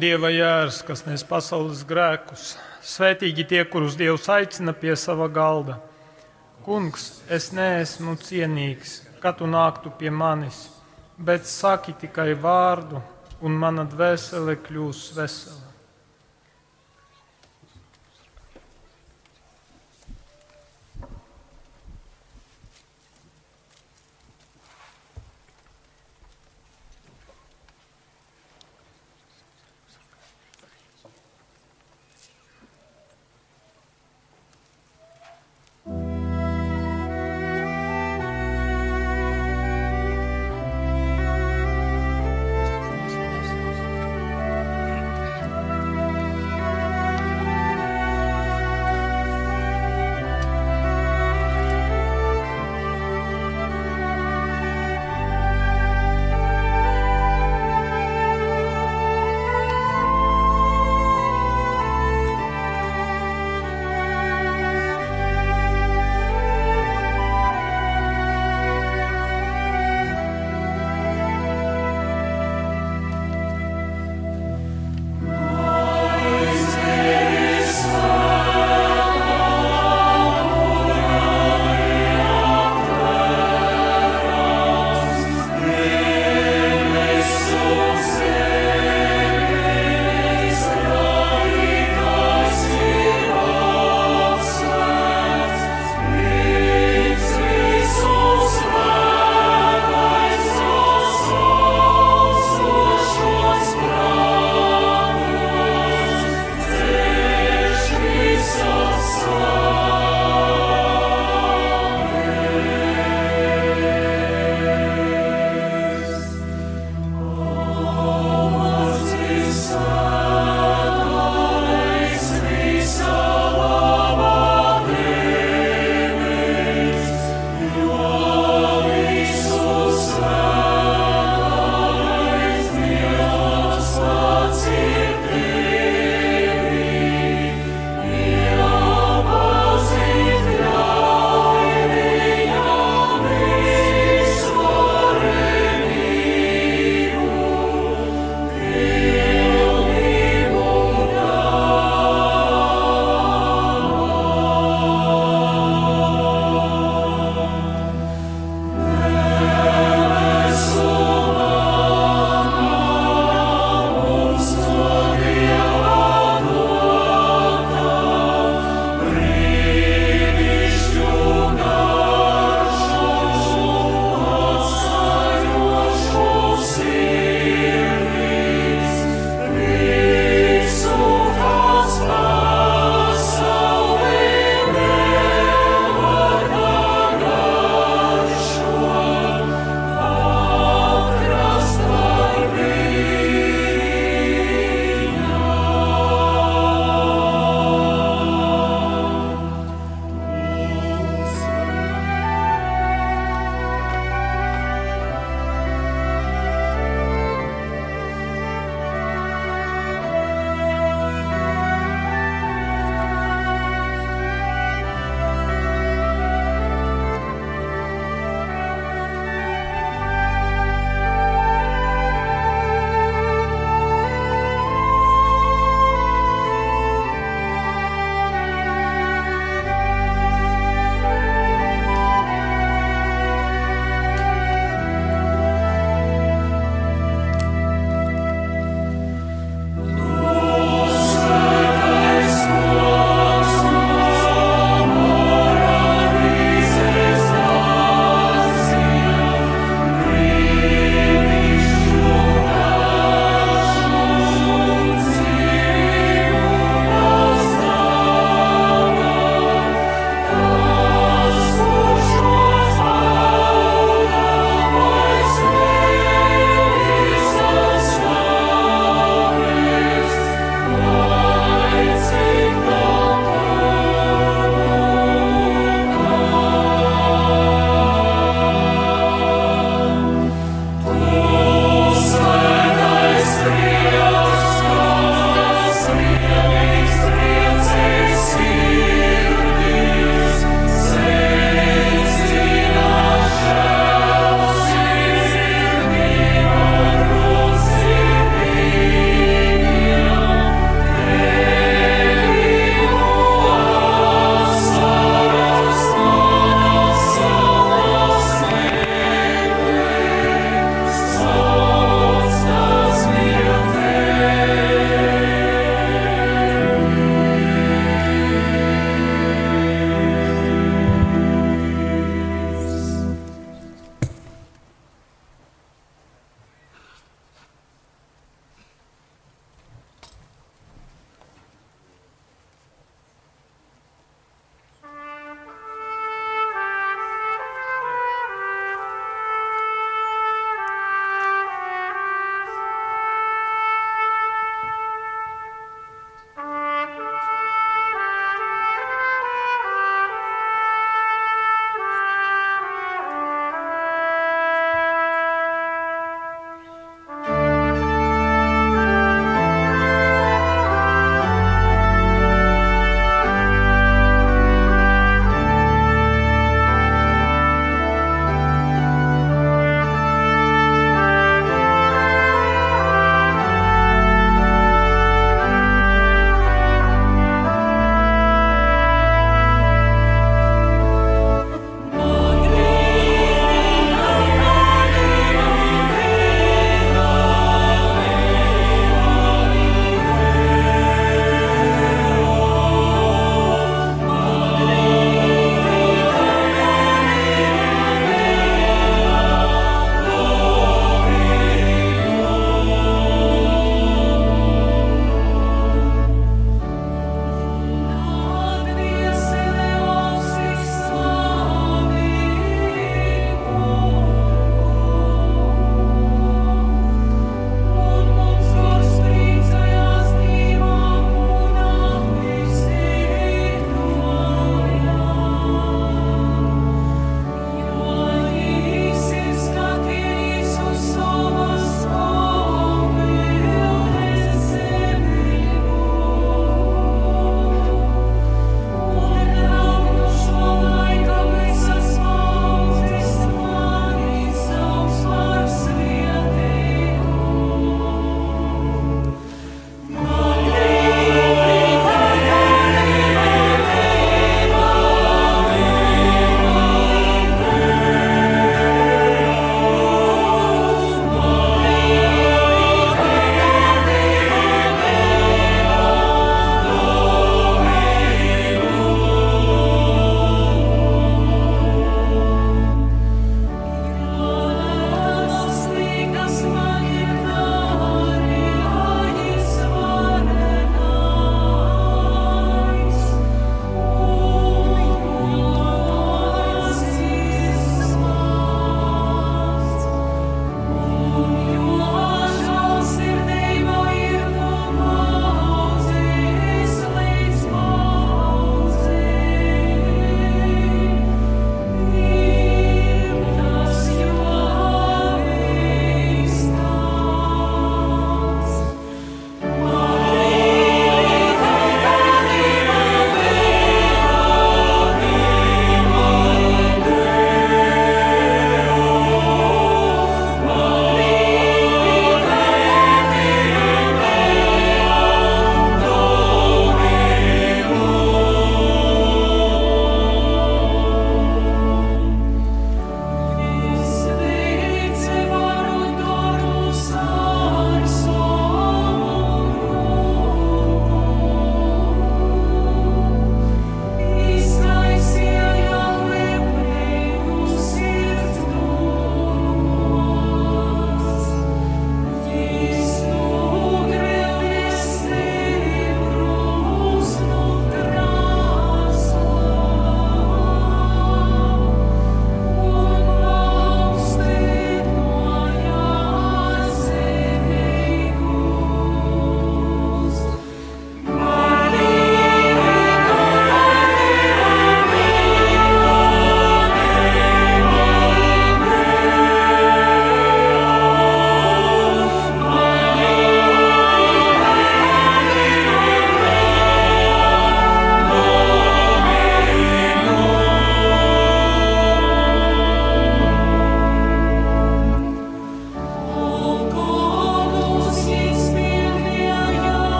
Dieva jērs, kas nes pasaules grēkus. Svētīgi tie, kurus Dievs aicina pie sava galda. Kungs, es neesmu cienīgs, ka tu nāktu pie manis, bet saki tikai vārdu, un mana dvēsele kļūs vesela.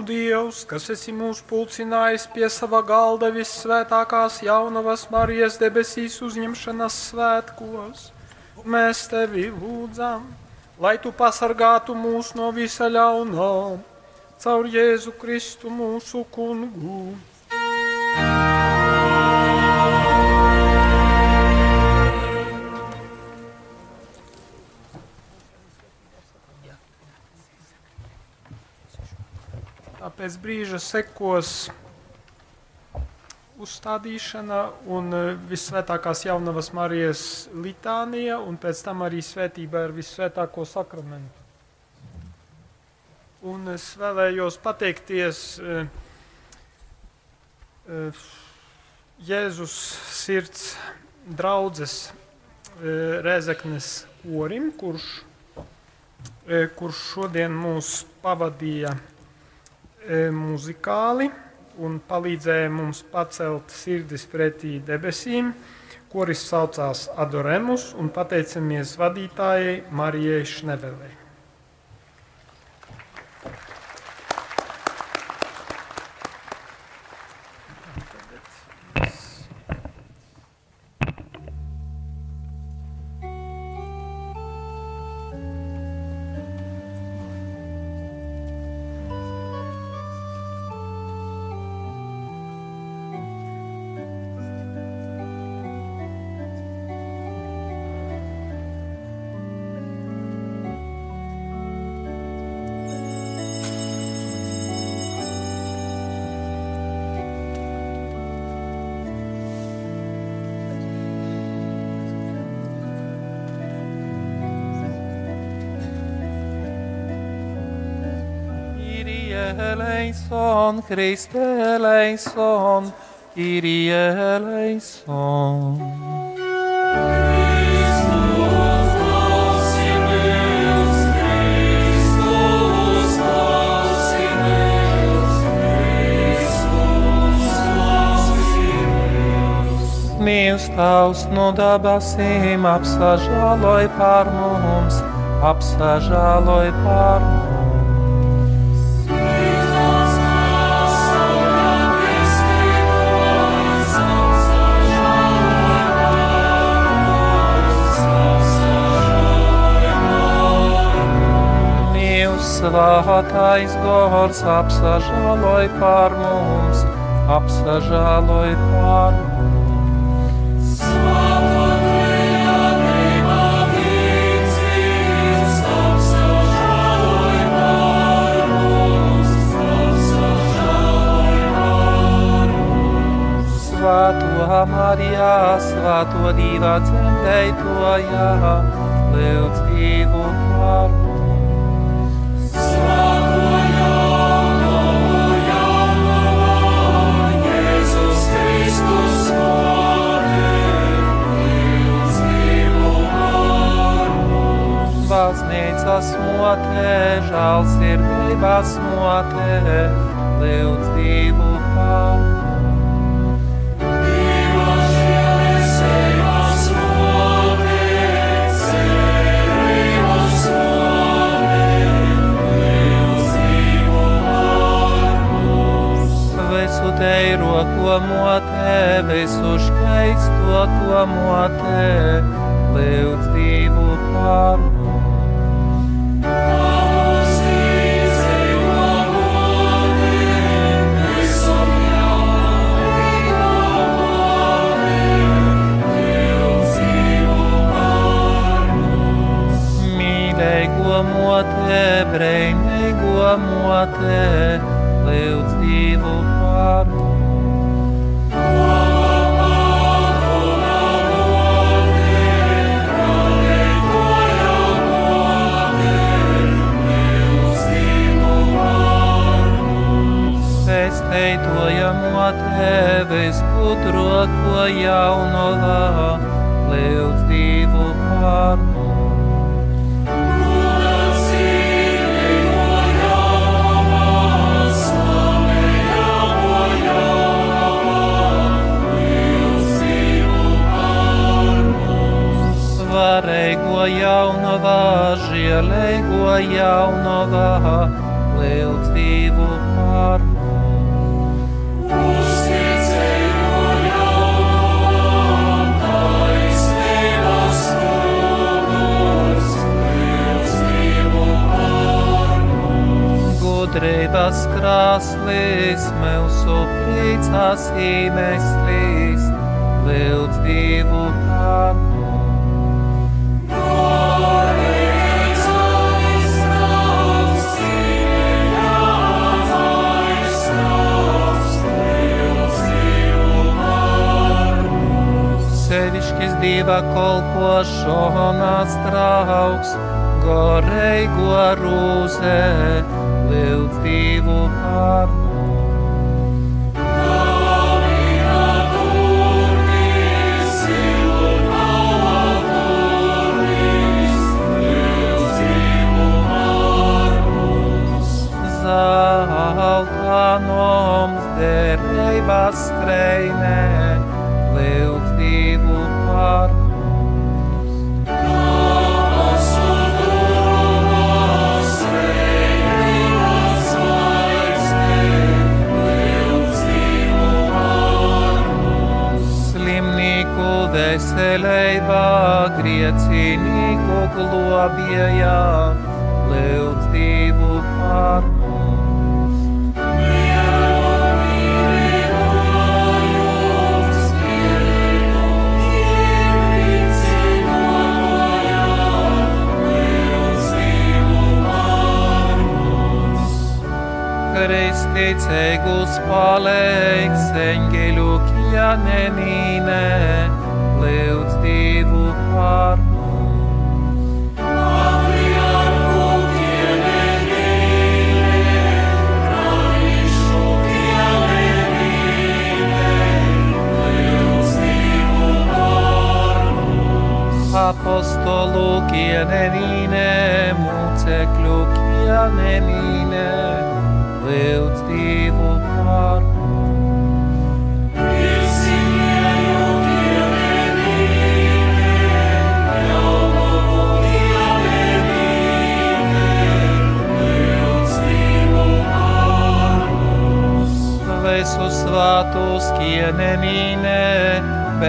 Mūsu Dievs, kas esi mūs pulcinājis pie sava galda vissvētākās jaunavas Marijas debesīs uzņemšanas svētkos, mēs tevi lūdzam, lai tu pasargātu mūs no visa ļaunā, caur Jēzu Kristu mūsu kungu. Pēc brīža sekos uzstādīšana un eh, visvētākās jaunavas Marijas litānija, un pēc tam arī svētība ar visvētāko sakramentu. Un es vēlējos pateikties eh, eh, Jēzus sirds draudzes Rēzeknes korim, kurš, kurš šodien mūs pavadīja muzikāli un palīdzēja mums pacelt sirdis pretī debesīm, kuris saucās Adoremus, un pateicamies vadītājai Marijai Šnevelei. Christe eleison, Kyrie eleison. Mīls tavs no dabasīm apsažāloj par mums, apsažāloj par mums. Svētais gors apsažāloj par mums, apsažāloj par mums. Svēto Marijā, svēto divā dzemdētojā, lūdz dzīvu par Baznīcas motē, žēlsirdības motē, lūdz mums. Visu teiro to motē, visu skaisto to motē, lūdz dzīvu par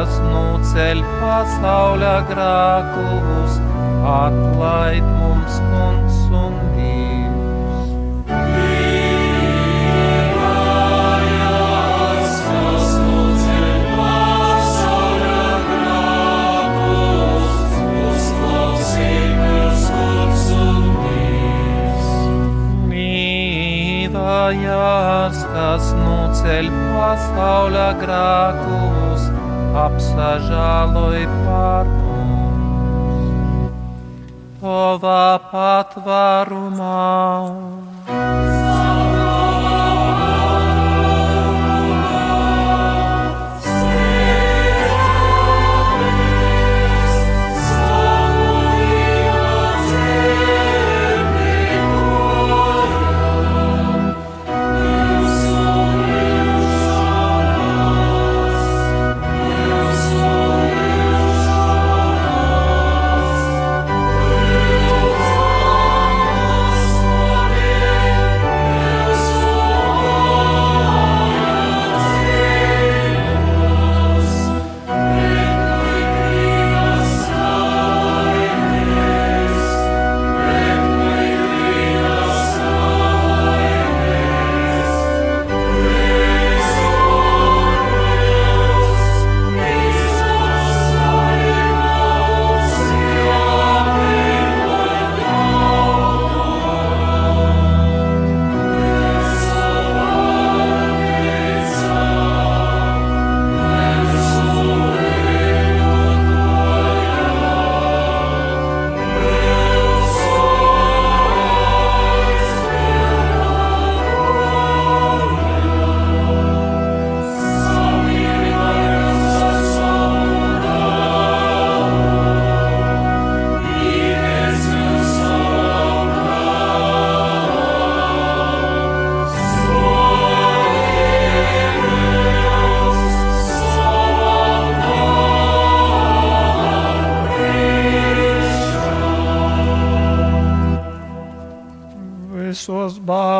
kas nuceļ pasaulē grākus, atlaid glābājās, kas nuceļ pasaulē grākus, apsažāloj par mums. Tovā patvārumā.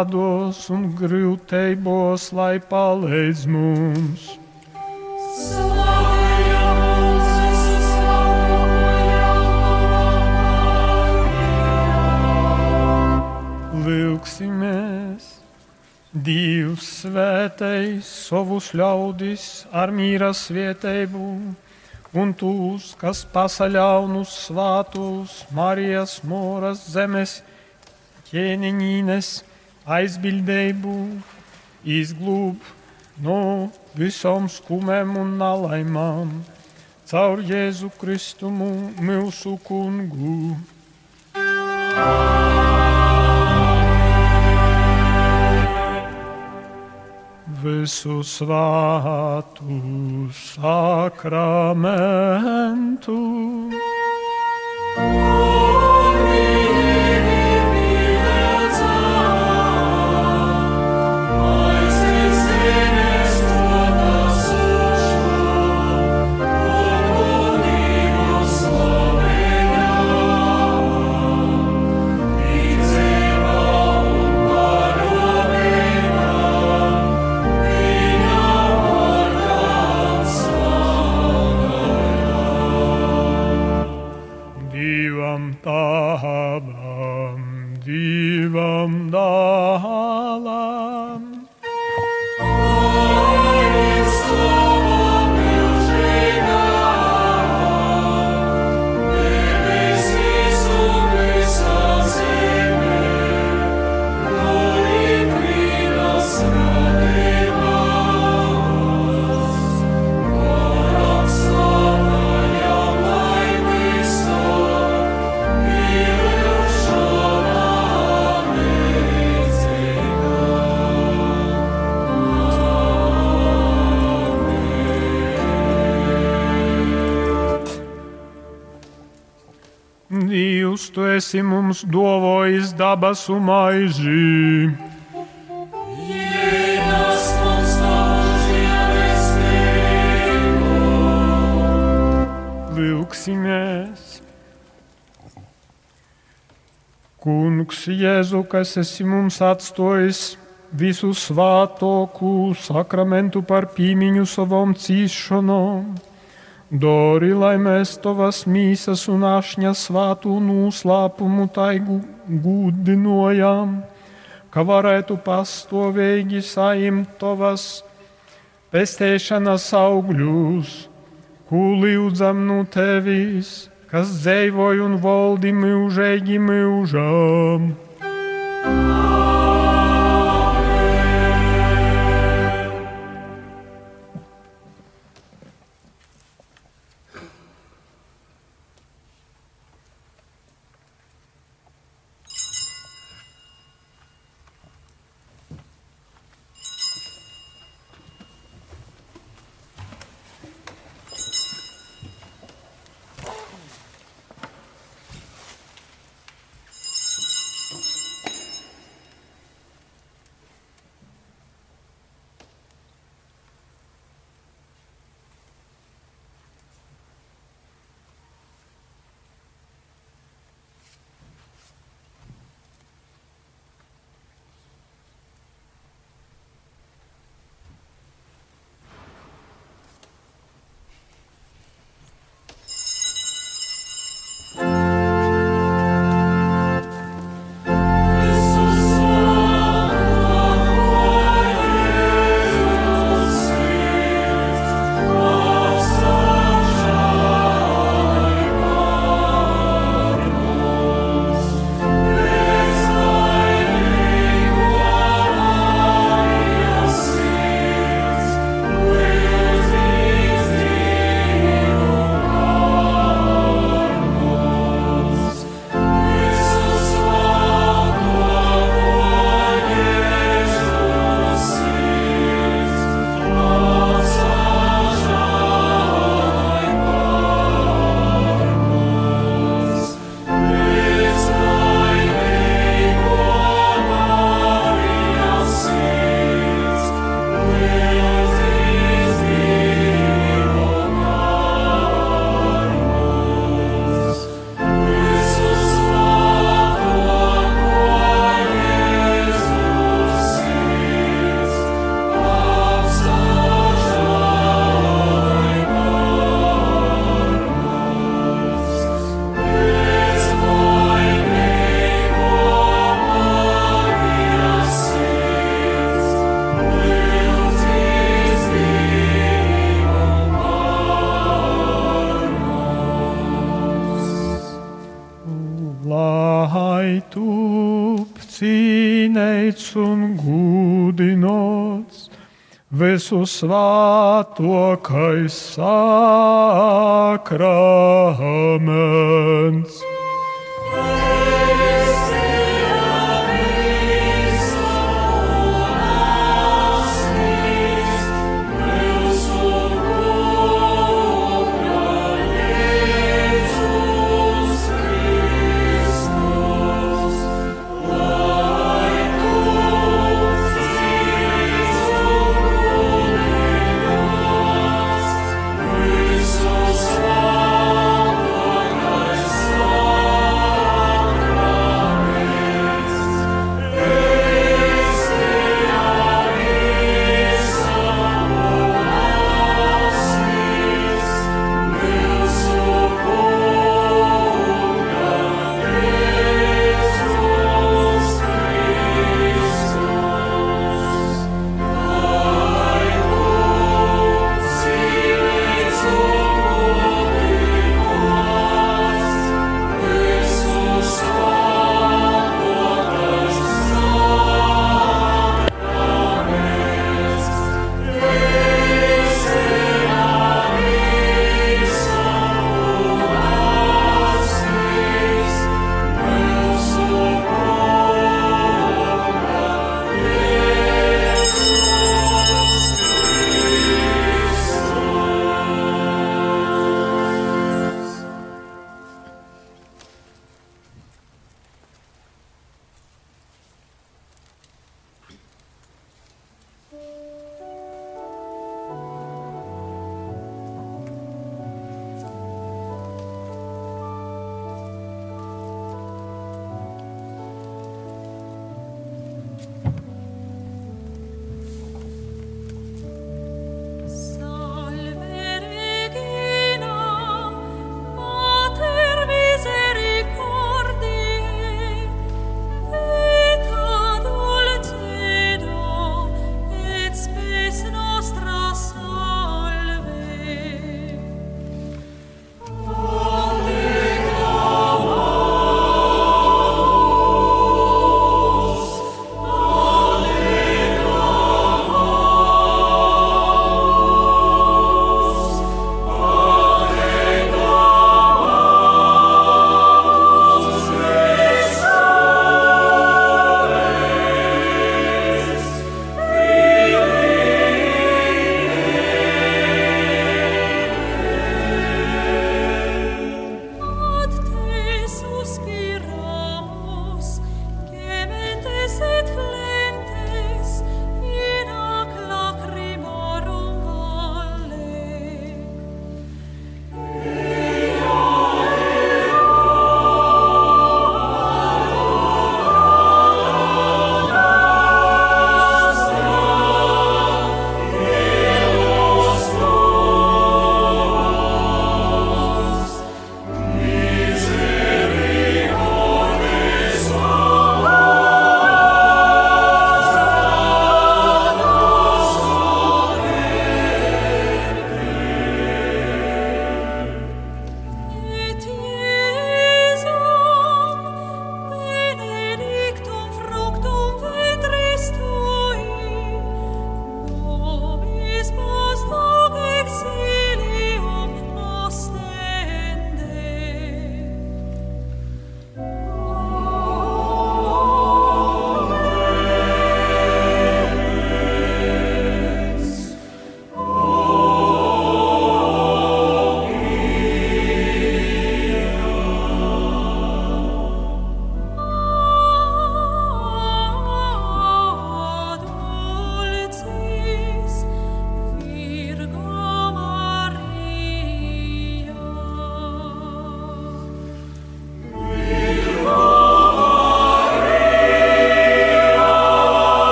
Bādos un grūtībos, lai palīdz mums. Lūksimies! Dievs svētais savus ļaudis ar mīra svietēbu, un tūs, kas pasaļaunus svātus Marijas mūras zemes ķēniņīnes aizbildējumu, izglūb no visām skumēm un nalaimām, caur Jēzu Kristumu mūsu kungu. Visu svātu sakramentu. Divam esi mums dovojis dabas un maizi. Lūksimies! Kungs, Jēzu, kas esi mums atstājis visu svātoku sakramentu par pīmiņu savam cīšanām. Dori, lai mēs tavas mīsas un ašņa svātu noslēpumu taigu gudinojam, ka varētu pastāvīgi saimt tavas pestēšanas augļus, ko lūdzam no tevis, kas dzīvoja un valdi mūžīgi mūžām. Visu svātokais sakraments.